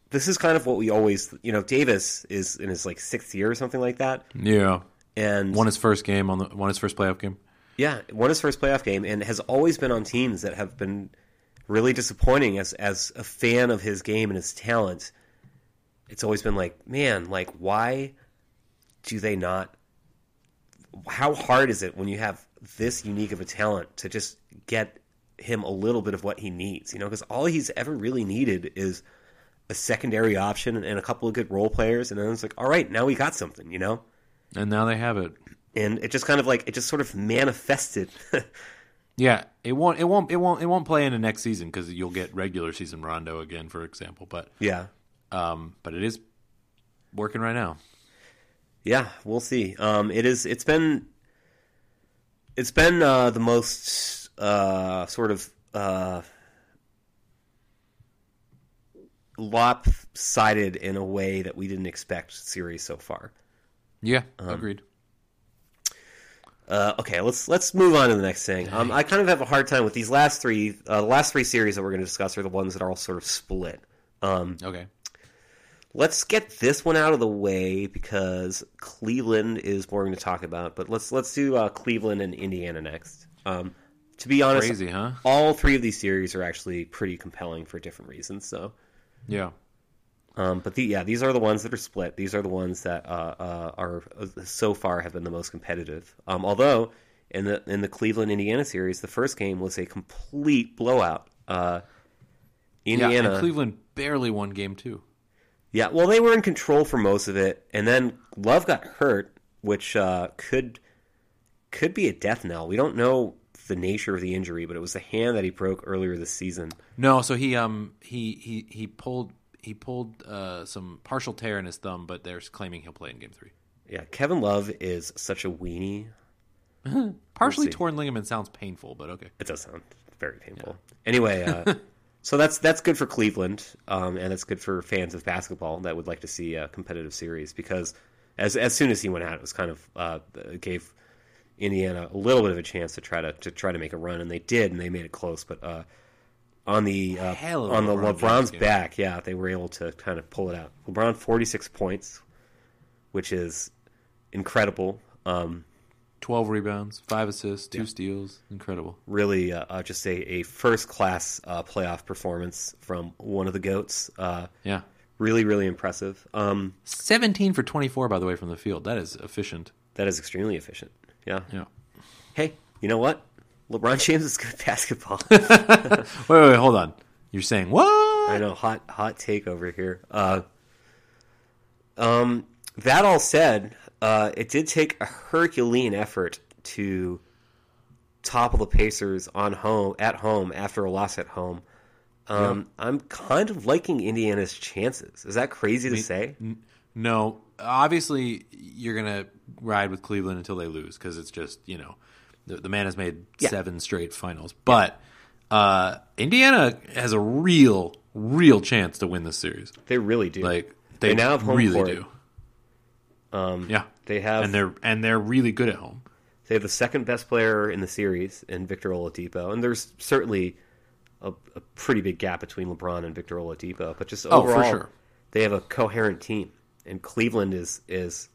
this is kind of what we always, you know, Davis is in his like sixth year or something like that, Yeah, and won his first game on the won his first playoff game. Yeah, won his first playoff game, and has always been on teams that have been really disappointing. As as a fan of his game and his talent, it's always been like, man, like why do they not? How hard is it when you have this unique of a talent to just get him a little bit of what he needs? You know, because all he's ever really needed is a secondary option and a couple of good role players, and then it's like, all right, now we got something, you know. And now they have it. And it just kind of like it just sort of manifested. Yeah, it won't. It won't. It won't. It won't play into next season because you'll get regular season Rondo again, for example. But yeah, um, but it is working right now. Yeah, we'll see. Um, it is. It's been. It's been uh, the most uh, sort of uh, lopsided in a way that we didn't expect series so far. Yeah, Um, agreed. Uh, okay, let's let's move on to the next thing. Um, I kind of have a hard time with these last three. Uh, the last three series that we're going to discuss are the ones that are all sort of split. Um, Okay. let's get this one out of the way because Cleveland is boring to talk about. But let's let's do uh, Cleveland and Indiana next. Um, to be honest, Crazy, huh? all three of these series are actually pretty compelling for different reasons. So, Yeah. Um, but the, yeah, these are the ones that are split. These are the ones that uh, uh, are uh, so far have been the most competitive. Um, although in the in the Cleveland Indiana series, the first game was a complete blowout. Uh, Indiana, Yeah, and Cleveland barely won game two. Yeah, well, they were in control for most of it, and then Love got hurt, which uh, could could be a death knell. We don't know the nature of the injury, but it was the hand that he broke earlier this season. No, so he um he he he pulled he pulled uh, some partial tear in his thumb, but they're claiming he'll play in game three. Yeah, Kevin Love is such a weenie. Partially see. torn ligament sounds painful, but okay. It does sound very painful. Anyway, uh, so that's that's good for Cleveland, um, and that's good for fans of basketball that would like to see a competitive series because as as soon as he went out, it was kind of uh, gave Indiana a little bit of a chance to try to to try to make a run, and they did, and they made it close. But uh, on the uh, Hell on the LeBron James LeBron's game. back, yeah, they were able to kind of pull it out. LeBron forty six points, which is incredible. Um, Twelve rebounds, five assists, two steals, incredible. really uh, uh, just a, a first class uh, playoff performance from one of the goats. Uh, Yeah, really, really impressive. Um, seventeen for twenty four by the way from the field. That is efficient. that is extremely efficient. Yeah. Yeah. Hey, you know what? LeBron James is good at basketball. Wait, wait, wait, hold on. You're saying what? I know, hot hot take over here. Uh, um, that all said, uh, it did take a Herculean effort to topple the Pacers on home at home after a loss at home. Um, I'm kind of liking Indiana's chances. Is that crazy to say? No, obviously you're gonna ride with Cleveland until they lose because it's just you know the, the man has made Yeah. seven straight finals, but uh, Indiana has a real, real chance to win this series. They really do. Like they, They now have home really court. do. Um, yeah, they have and they're and they're really good at home. They have the second best player in the series in Victor Oladipo, and there's certainly a, a pretty big gap between LeBron and Victor Oladipo. But just Oh, for overall, sure. they have a coherent team, and Cleveland is is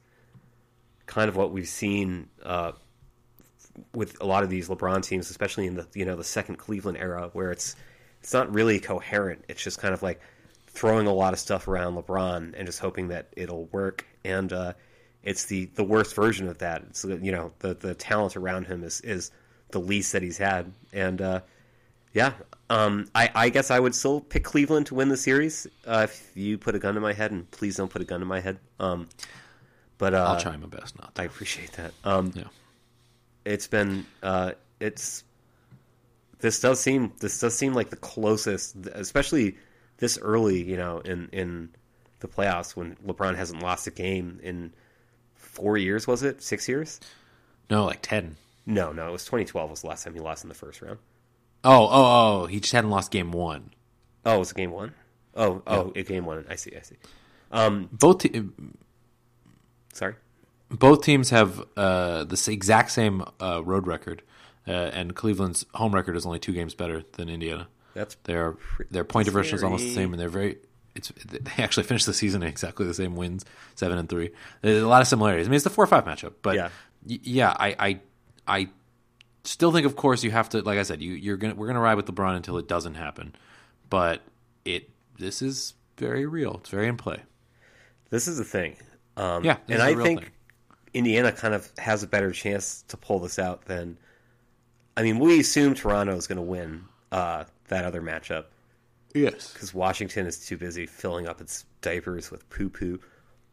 kind of what we've seen uh, with a lot of these LeBron teams, especially in the you know the second Cleveland era, where it's it's not really coherent. It's just kind of like throwing a lot of stuff around LeBron and just hoping that it'll work. And uh, it's the the worst version of that. It's you know the the talent around him is is the least that he's had. And uh, yeah, um, I, I guess I would still pick Cleveland to win the series uh, if you put a gun to my head. And please don't put a gun to my head. Um, but uh, I'll try my best not. To. I appreciate that. Um, Yeah. It's been uh, it's this does seem this does seem like the closest, especially this early, you know, in in the playoffs when LeBron hasn't lost a game in four years. Was it six years? No, like ten. No, no, it was 2012 was the last time he lost in the first round. Oh, oh, oh! He just hadn't lost game one. Oh, it was game one. Oh, oh, it game one. I see, I see. Both te- Sorry. Both teams have uh, the exact same uh, road record, uh, and Cleveland's home record is only two games better than Indiana. That's Their their point differential is almost the same, and they're very. It's they actually finished the season in exactly the same wins, seven and three. There's a lot of similarities. I mean, it's the four five matchup, but Yeah. y- yeah, I, I I still think, of course, you have to. Like I said, you you're gonna we're gonna ride with LeBron until it doesn't happen, but it this is very real. It's very in play. this is the thing. Um, Yeah, and I think thing. Indiana kind of has a better chance to pull this out than. I mean, we assume Toronto is going to win uh, that other matchup Yes, because Washington is too busy filling up its diapers with poo poo.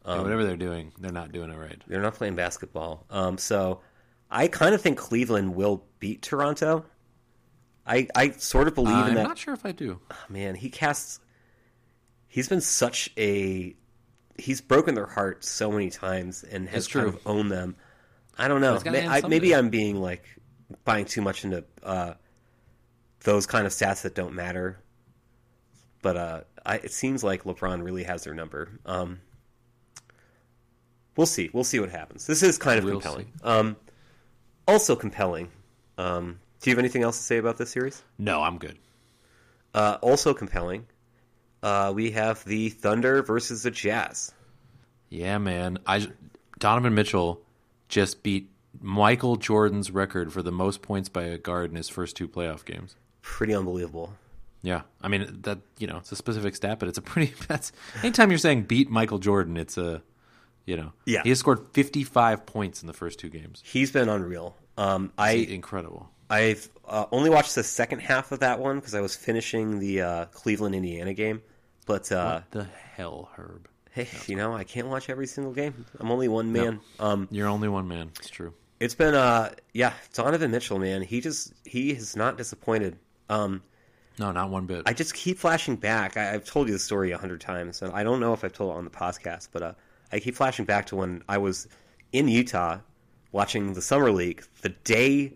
whatever they're doing, they're not doing it right. They're not playing basketball. Um, so I kind of think Cleveland will beat Toronto. I I sort of believe in that I'm not sure if I do. man, he casts. He's been such a. He's broken their heart so many times and has kind of owned them. I don't know. May- I, maybe. I'm being like buying too much into uh, those kind of stats that don't matter. But uh, I, it seems like LeBron really has their number. Um, we'll see. We'll see what happens. This is kind of We'll compelling. Um, also compelling. Um, do you have anything else to say about this series? No, I'm good. Uh, also compelling, uh, we have the Thunder versus the Jazz. Yeah, man. I Donovan Mitchell just beat Michael Jordan's record for the most points by a guard in his first two playoff games. Pretty unbelievable. Yeah, I mean that you know it's a specific stat, but it's a pretty. That's anytime you're saying beat Michael Jordan, it's a you know Yeah. he has scored 55 points in the first two games. He's been unreal. Um, I Incredible. I've uh, only watched the second half of that one because I was finishing the uh, Cleveland Indiana game. But uh, What the hell, Herb? hey, you know I can't watch every single game. I'm only one man. Um, You're only one man. It's true. it's been uh, yeah, Donovan Mitchell, man. He just he has not disappointed. Um, No, not one bit. I just keep flashing back. I, I've told you the story a hundred times, and I don't know if I've told it on the podcast, but uh, I keep flashing back to when I was in Utah watching the summer league the day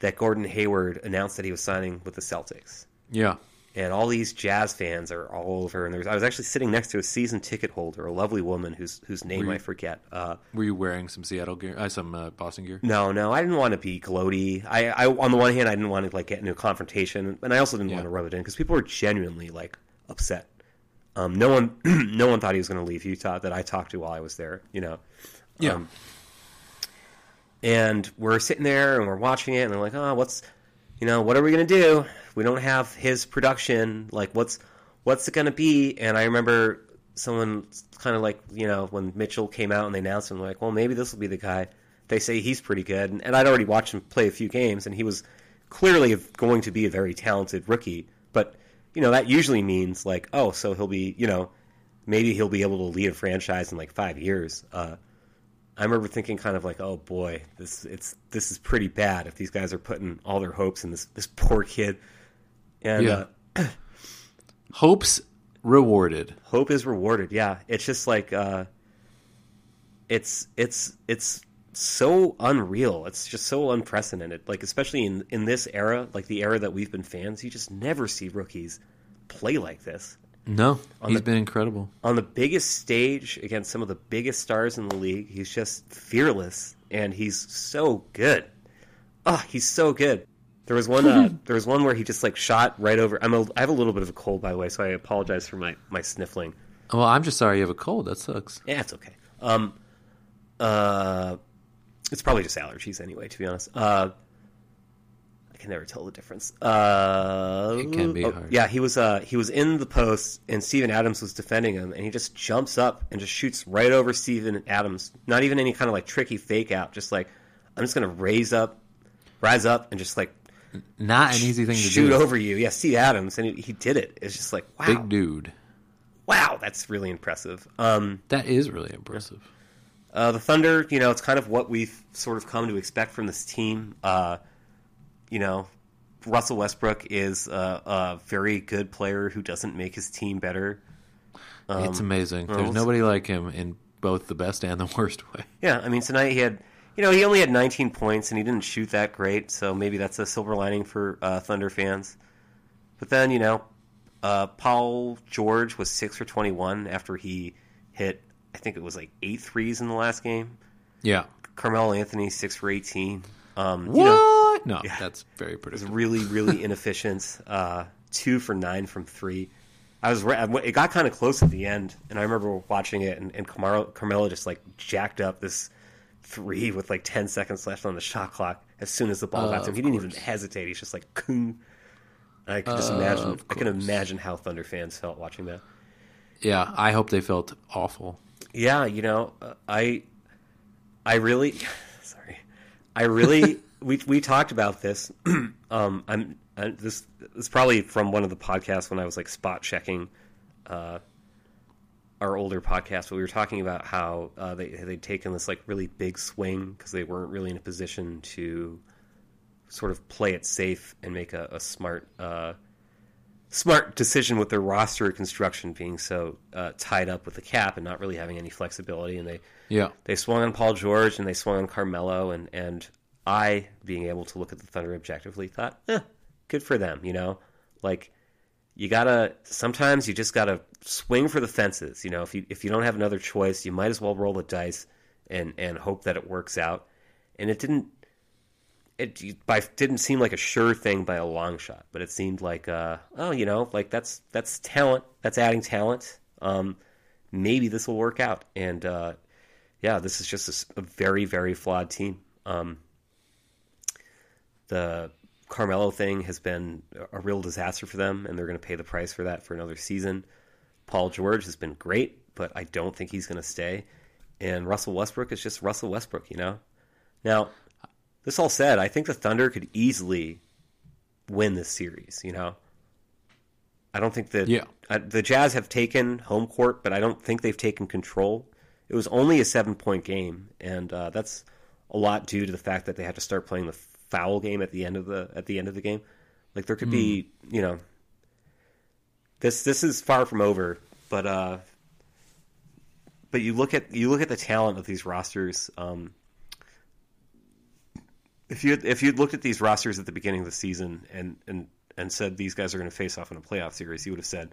that Gordon Hayward announced that he was signing with the Celtics, yeah. And all these Jazz fans are all over. And there was, I was actually sitting next to a season ticket holder, a lovely woman whose whose name you- I forget. Uh, Were you wearing some Seattle gear? Uh, some uh, Boston gear? no, no, I didn't want to be gloaty. I, I, on the one hand, I didn't want to like get into a confrontation, and I also didn't Yeah. want to rub it in because people were genuinely like upset. Um, no one, no one thought he was going to leave Utah that I talked to while I was there. You know, Yeah. Um, and we're sitting there and we're watching it, and they're like, "Oh, what's, you know, what are we going to do? We don't have his production. Like, what's, what's it going to be?" And I remember someone kind of like, you know, when Mitchell came out and they announced him, like, "Well, maybe this will be the guy." They say he's pretty good, and, and I'd already watched him play a few games, and he was clearly going to be a very talented rookie. But you know, that usually means like, oh, so he'll be, you know, maybe he'll be able to lead a franchise in like five years. Uh, I remember thinking kind of like, oh boy, this it's this is pretty bad if these guys are putting all their hopes in this this poor kid. And Yeah. uh, Hopes rewarded. hope is rewarded. Yeah, it's just like uh, it's it's it's so unreal. It's just so unprecedented. Like especially in in this era, like the era that we've been fans, you just never see rookies play like this. No, he's the- been incredible. on the biggest stage against some of the biggest stars in the league. He's just fearless, and he's so good. Oh, he's so good. There was one. Uh, there was one where he just like shot right over. I'm a, I have a little bit of a cold, by the way, so I apologize for my my sniffling. Well, I'm just sorry you have a cold. That sucks. Yeah, it's okay. Um, uh, it's probably just allergies anyway. To be honest, uh, I can never tell the difference. Uh, It can be oh, hard. Yeah, he was. Uh, he was in the post, and Steven Adams was defending him, and he just jumps up and just shoots right over Steven Adams. Not even any kind of like tricky fake out. Just like I'm just gonna raise up, rise up, and just like Not an easy thing to shoot do. over you. Yeah, Steve Adams, and he, he did it. It's just like wow, Big dude. wow, that's really impressive. Um, That is really impressive. Uh, the Thunder, you know, it's kind of what we've sort of come to expect from this team. Uh, you know, Russell Westbrook is a, a very good player who doesn't make his team better. it's amazing. There's nobody like him in both the best and the worst way. Yeah, I mean tonight he had, you know, he only had 19 points and he didn't shoot that great, so maybe that's a silver lining for uh, Thunder fans. But then you know, uh, Paul George was six for 21 after he hit, I think it was like eight threes in the last game. Yeah. Carmelo Anthony six for 18. Um, What? You know, no, that's very was predictable. really really inefficient. Uh, two for nine from three. I was it got kind of close at the end, and I remember watching it, and, and Carmelo, Carmelo just like jacked up this three with like ten seconds left on the shot clock. As soon as the ball Uh, got to him, he didn't even hesitate. He's just like. I can just Uh, imagine. I can imagine how Thunder fans felt watching that. Yeah, I hope they felt awful. Yeah, you know, uh, I, I really, sorry, I really, we we talked about this. um, I'm I, this this is probably from one of the podcasts when I was like spot checking, uh, our older podcast. But we were talking about how uh, they they'd taken this like really big swing because they weren't really in a position to sort of play it safe and make a, a smart. Uh, smart decision with their roster construction being so uh, tied up with the cap and not really having any flexibility. And they Yeah. they swung on Paul George and they swung on Carmelo, and and I, being able to look at the Thunder objectively, thought, eh, good for them. You know, like you gotta sometimes you just gotta swing for the fences. You know, if you if you don't have another choice, you might as well roll the dice and and hope that it works out. And it didn't. It by didn't seem like a sure thing by a long shot, but it seemed like, uh, oh, you know, like that's that's talent, that's adding talent. Um, maybe this will work out, and uh, yeah, this is just a very very flawed team. Um, the Carmelo thing has been a real disaster for them, and they're going to pay the price for that for another season. Paul George has been great, but I don't think he's going to stay. And Russell Westbrook is just Russell Westbrook, you know. Now, this all said, I think the Thunder could easily win this series. You know, I don't think that Yeah. uh, the Jazz have taken home court, but I don't think they've taken control. It was only a seven point game, and uh, that's a lot due to the fact that they had to start playing the foul game at the end of the at the end of the game. Like there could be, you know, this this is far from over, but uh, but you look at you look at the talent of these rosters. Um, if you if you'd looked at these rosters at the beginning of the season and and and said these guys are going to face off in a playoff series, you would have said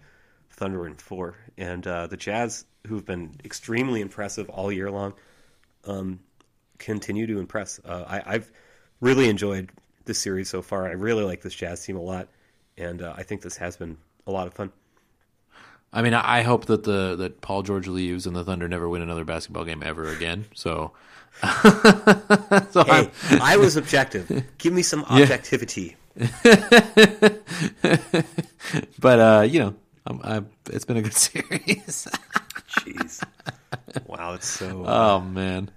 Thunder and four, and uh, the Jazz, who've been extremely impressive all year long, um, continue to impress. Uh, I, I've really enjoyed this series so far. I really like this Jazz team a lot, and uh, I think this has been a lot of fun. I mean, I hope that the that Paul George leaves and the Thunder never win another basketball game ever again. So, so Hey, I'm, I was objective. Give me some objectivity. but uh, you know, I'm, I'm, it's been a good series. Jeez. Wow, it's so. oh man,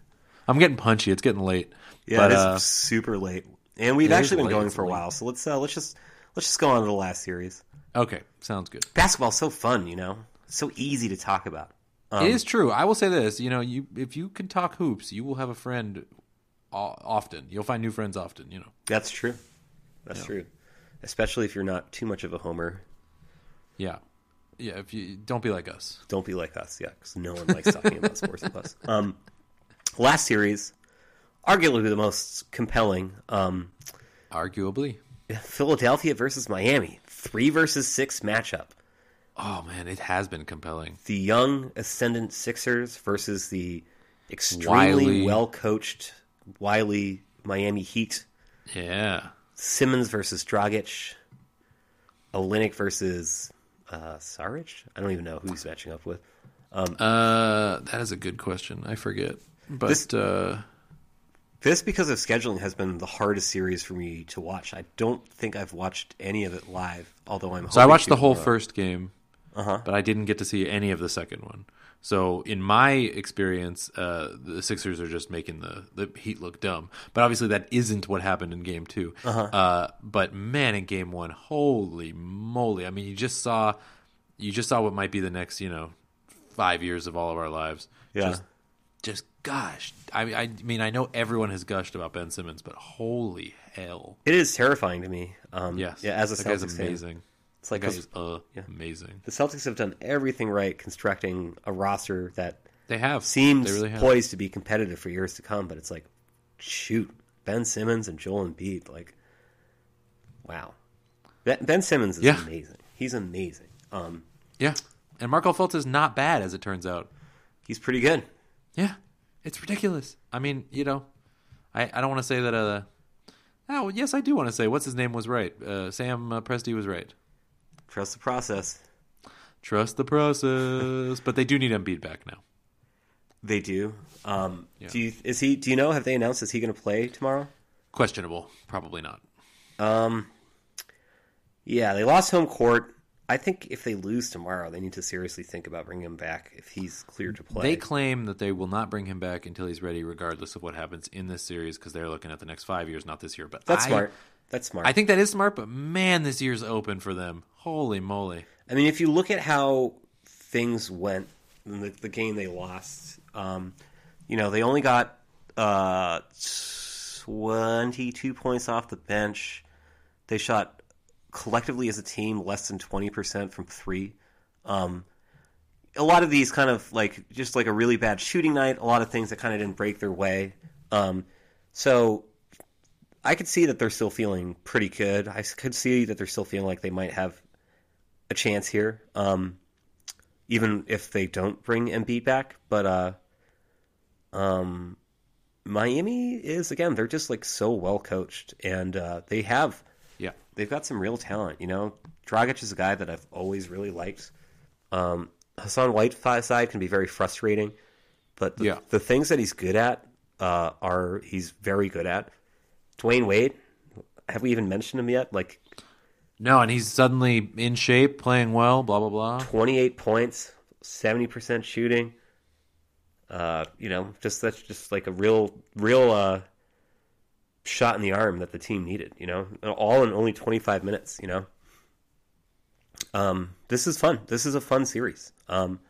I'm getting punchy. It's getting late. Yeah, but, it is uh, super late, and we've actually been late, going for a late. while. So let's uh, let's just let's just go on to the last series. okay, sounds good. Basketball's so fun, you know, It's so easy to talk about. Um, it is true. I will say this. You know, you if you can talk hoops, you will have a friend often. You'll find new friends often. You know. That's true. That's true. Especially if you're not too much of a homer. Yeah, yeah. If you don't be like us. Don't be like us, yeah, because no one likes talking about sports with us. Um, last series, arguably the most compelling. Um, Arguably. Philadelphia versus Miami, three versus six matchup. Oh man, it has been compelling. the young ascendant Sixers versus the extremely well coached, wily Miami Heat. Yeah. Simmons versus Dragic. Olynyk versus uh, Saric. I don't even know who he's matching up with. Uh, that is a good question. I forget. But This- uh, This, because of scheduling, has been the hardest series for me to watch. I don't think I've watched any of it live, although I'm. so I watched the whole first game, Uh-huh. but I didn't get to see any of the second one. So in my experience, uh, the Sixers are just making the, the Heat look dumb. But obviously that isn't what happened in game 2 Uh-huh. Uh, but man, in game one, holy moly! I mean, you just saw, you just saw what might be the next, you know, five years of all of our lives. Yeah. Just, just gosh. I mean, I mean, I know everyone has gushed about Ben Simmons, but holy hell! It is terrifying to me. Um, Yes, Yeah, as a that Celtics fan. amazing. It's like is uh, yeah. amazing. the Celtics have done everything right constructing a roster that They have seems They really have. poised to be competitive for years to come, but it's like, shoot, Ben Simmons and Joel Embiid, like, wow. Ben, ben Simmons is Yeah. amazing. He's amazing. Um, Yeah, and Marco Fultz is not bad as it turns out. he's pretty good. Yeah, it's ridiculous. I mean, you know, I, I don't want to say that. Uh, oh, yes, I do want to say what's his name was right. Uh, Sam uh, Presti was right. Trust the process. Trust the process, but they do need Embiid back now. They do. Um, Yeah. Do you is he? Do you know? Have they announced is he going to play tomorrow? Questionable, probably not. Um, yeah, they lost home court. I think if they lose tomorrow, they need to seriously think about bringing him back if he's cleared to play. They claim that they will not bring him back until he's ready, regardless of what happens in this series, because they're looking at the next five years, not this year. But That's I- smart. That's smart. I think that is smart, but man, this year's open for them. Holy moly! I mean, if you look at how things went in the, the game they lost, um, you know, they only got uh, 22 points off the bench. They shot collectively as a team less than 20% from three. Um, a lot of these kind of like just like a really bad shooting night, a lot of things that kind of didn't break their way. Um, so I could see that they're still feeling pretty good. I could see that they're still feeling like they might have a chance here, um, even if they don't bring Embiid back. But uh, um, Miami is again they're just like so well coached, and uh, they have they've got some real talent. You know, Dragic is a guy that I've always really liked. Um, Hassan Whiteside can be very frustrating, but the, Yeah. the things that he's good at uh, are he's very good at. Dwyane Wade, have we even mentioned him yet? Like no, and he's suddenly in shape, playing well. Blah blah blah. 28 points, 70% shooting. Uh, you know, just that's just like a real, real uh, shot in the arm that the team needed. You know, all in only 25 minutes. You know, um, this is fun. This is a fun series. Um,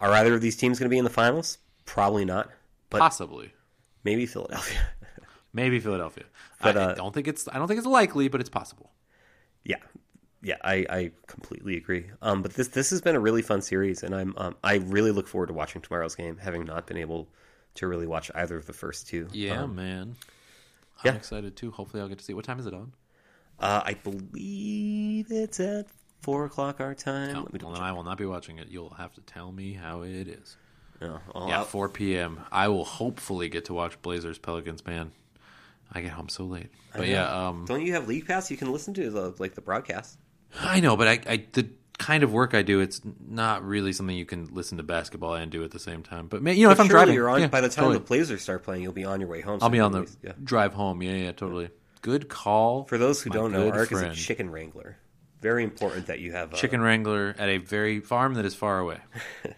are either of these teams going to be in the finals? Probably not, but Possibly, maybe Philadelphia. maybe Philadelphia. But, I, I uh, don't think it's. I don't think it's likely, but it's possible. Yeah, yeah, I, I completely agree. Um, but this this has been a really fun series, and I'm um, I really look forward to watching tomorrow's game, having not been able to really watch either of the first two. Yeah, Um, man. I'm yeah. excited too. Hopefully, I'll get to see. What time is it on? uh, I believe it's at four o'clock our time. Me well, then. I will not be watching it. You'll have to tell me how it is. No, Yeah, I'll- 4 p.m. I will hopefully get to watch Blazers Pelicans. Man, I get home so late. But yeah, um, don't you have League Pass? You can listen to the like the broadcast. I know, but I, I the kind of work I do, it's not really something you can listen to basketball and do at the same time. But man, you know, But if I'm driving, you're on yeah, by the time totally. the Blazers start playing, you'll be on your way home. so I'll be on the yeah. drive home. Yeah, yeah, totally. Good call. For those who don't know, Arik friend. is a chicken wrangler. Very important that you have a, chicken wrangler at a very farm that is far away.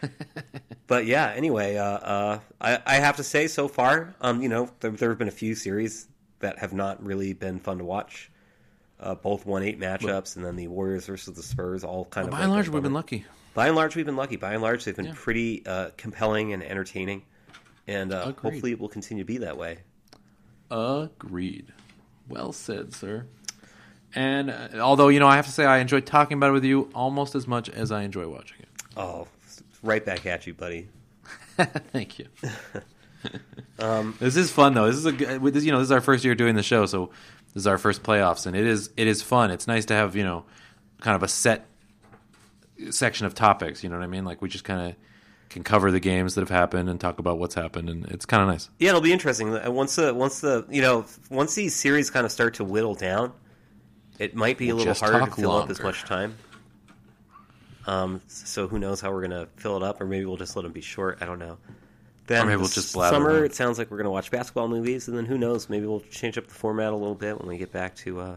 But yeah, anyway, uh, uh, I, I have to say, so far, um, you know, there, there have been a few series that have not really been fun to watch. Uh, both one eight matchups, and then the Warriors versus the Spurs, all kind of. By and large, we've been lucky. By and large, we've been lucky. By and large, they've been Yeah. pretty uh, compelling and entertaining, and uh, hopefully, it will continue to be that way. Agreed. Well said, sir. And uh, although you know, I have to say, I enjoy talking about it with you almost as much as I enjoy watching it. Oh, right back at you, buddy. Thank you. this is fun though. This is a good- this, you know this is our first year doing the show, so this is our first playoffs, and it is it is fun. It's nice to have you know kind of a set section of topics. You know what I mean? Like we just kind of can cover the games that have happened and talk about what's happened, and it's kind of nice. Yeah, it'll be interesting. Uh, Once the once the you know once these series kind of start to whittle down, it might be We'll a little harder to fill up as much time. Um, so who knows how we're gonna fill it up, or maybe we'll just let them be short. I don't know. Then Or maybe we'll just blather summer. on. It sounds like we're gonna watch basketball movies, and then who knows? Maybe we'll change up the format a little bit when we get back to uh,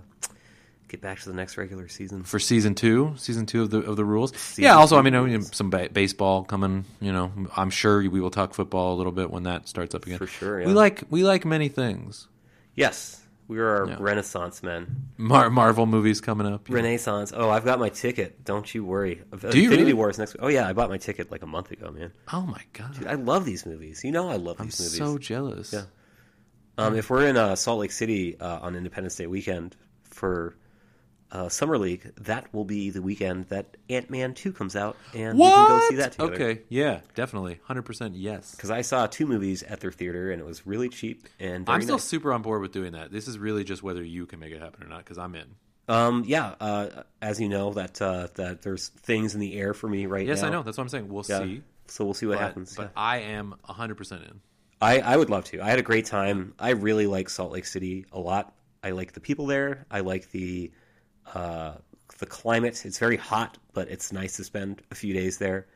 get back to the next regular season. For season two, season two of the of the rules. Yeah. Also, I mean, I mean, some ba- baseball coming. You know, I'm sure we will talk football a little bit when that starts up again. For sure, yeah. We like we like many things. Yes, we are Yeah. Renaissance men. Mar- Marvel movies coming up. you know. Renaissance. Oh, I've got my ticket. Don't you worry. you Infinity really? War is next. Oh yeah, I bought my ticket like a month ago, man. Oh my god. I love these movies. You know I love I'm these movies. so jealous. Yeah. Um, if we're in uh, Salt Lake City uh, on Independence Day weekend for uh, Summer League, that will be the weekend that Ant Man 2 comes out, and we can go see that together. Okay, yeah, definitely, hundred percent, yes. Because I saw two movies at their theater, and it was really cheap and I'm still nice. super on board with doing that. This is really just whether you can make it happen or not, because I'm in. Um, yeah, uh, as you know, that uh, that there's things in the air for me right now. Yes, now. I know. That's what I'm saying. We'll Yeah. see. So we'll see what But, happens. but yeah. I am hundred percent in. I, I would love to. I had a great time. I really like Salt Lake City a lot. I like the people there. I like the uh, the climate. It's very hot, but it's nice to spend a few days there.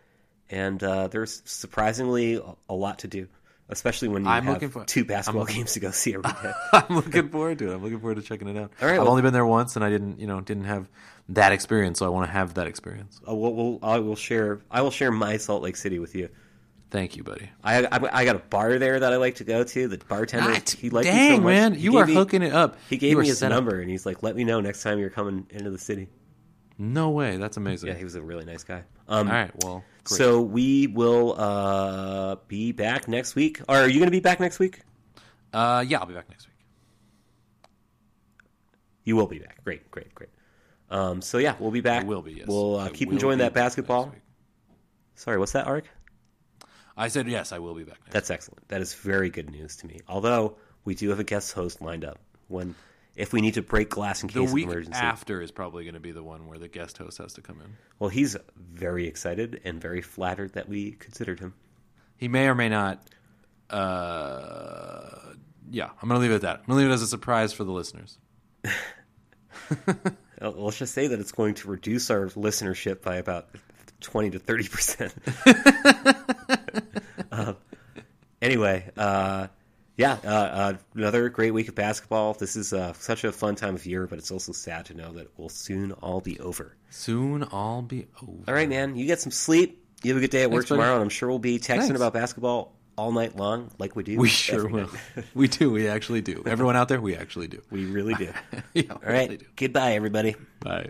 And uh, there's surprisingly a, lot to do, especially when you I'm have looking for- two basketball games to go see every day. I'm looking forward to it. I'm looking forward to checking it out. All right, I've well- only been there once, and I didn't, you know, didn't have that experience, so I want to have that experience. uh, we'll, we'll, I will share. I will share my Salt Lake City with you. Thank you, buddy. I, I, I got a bar there that I like to go to. The bartender, God, he liked me so dang, much. man, He you are me- hooking it up. He gave You me his set up. number, and he's like, "Let me know next time you're coming into the city." No way. That's amazing. Yeah, he was a really nice guy. Um, All right. Well, great. So we will uh, be back next week. Or are you going to be back next week? uh, yeah, I'll be back next week. You will be back. Great, great, great. Um, so yeah, we'll be back. I will be. Yes. We'll uh, keep enjoying that basketball. Sorry, what's that, Arik? I said yes. I will be back. Next That's excellent. That is very good news to me. Although we do have a guest host lined up when if we need to break glass in the case week of emergency. after is probably going to be the one where the guest host has to come in. Well, he's very excited and very flattered that we considered him. He may or may not. Uh, yeah, I'm going to leave it at that. I'm going to leave it as a surprise for the listeners. Let's just say that it's going to reduce our listenership by about twenty to thirty percent. Anyway, uh, yeah, uh, uh, another great week of basketball. This is uh, such a fun time of year, but it's also sad to know that it will soon all be over. Soon I'll be over. All right, man, you get some sleep. You have a good day at work Thanks, buddy. tomorrow, and I'm sure we'll be texting Thanks. about basketball all night long, like we do. We sure will. we do. We actually do. Everyone out there, we actually do. we really do. yeah, All right, goodbye, everybody. Bye.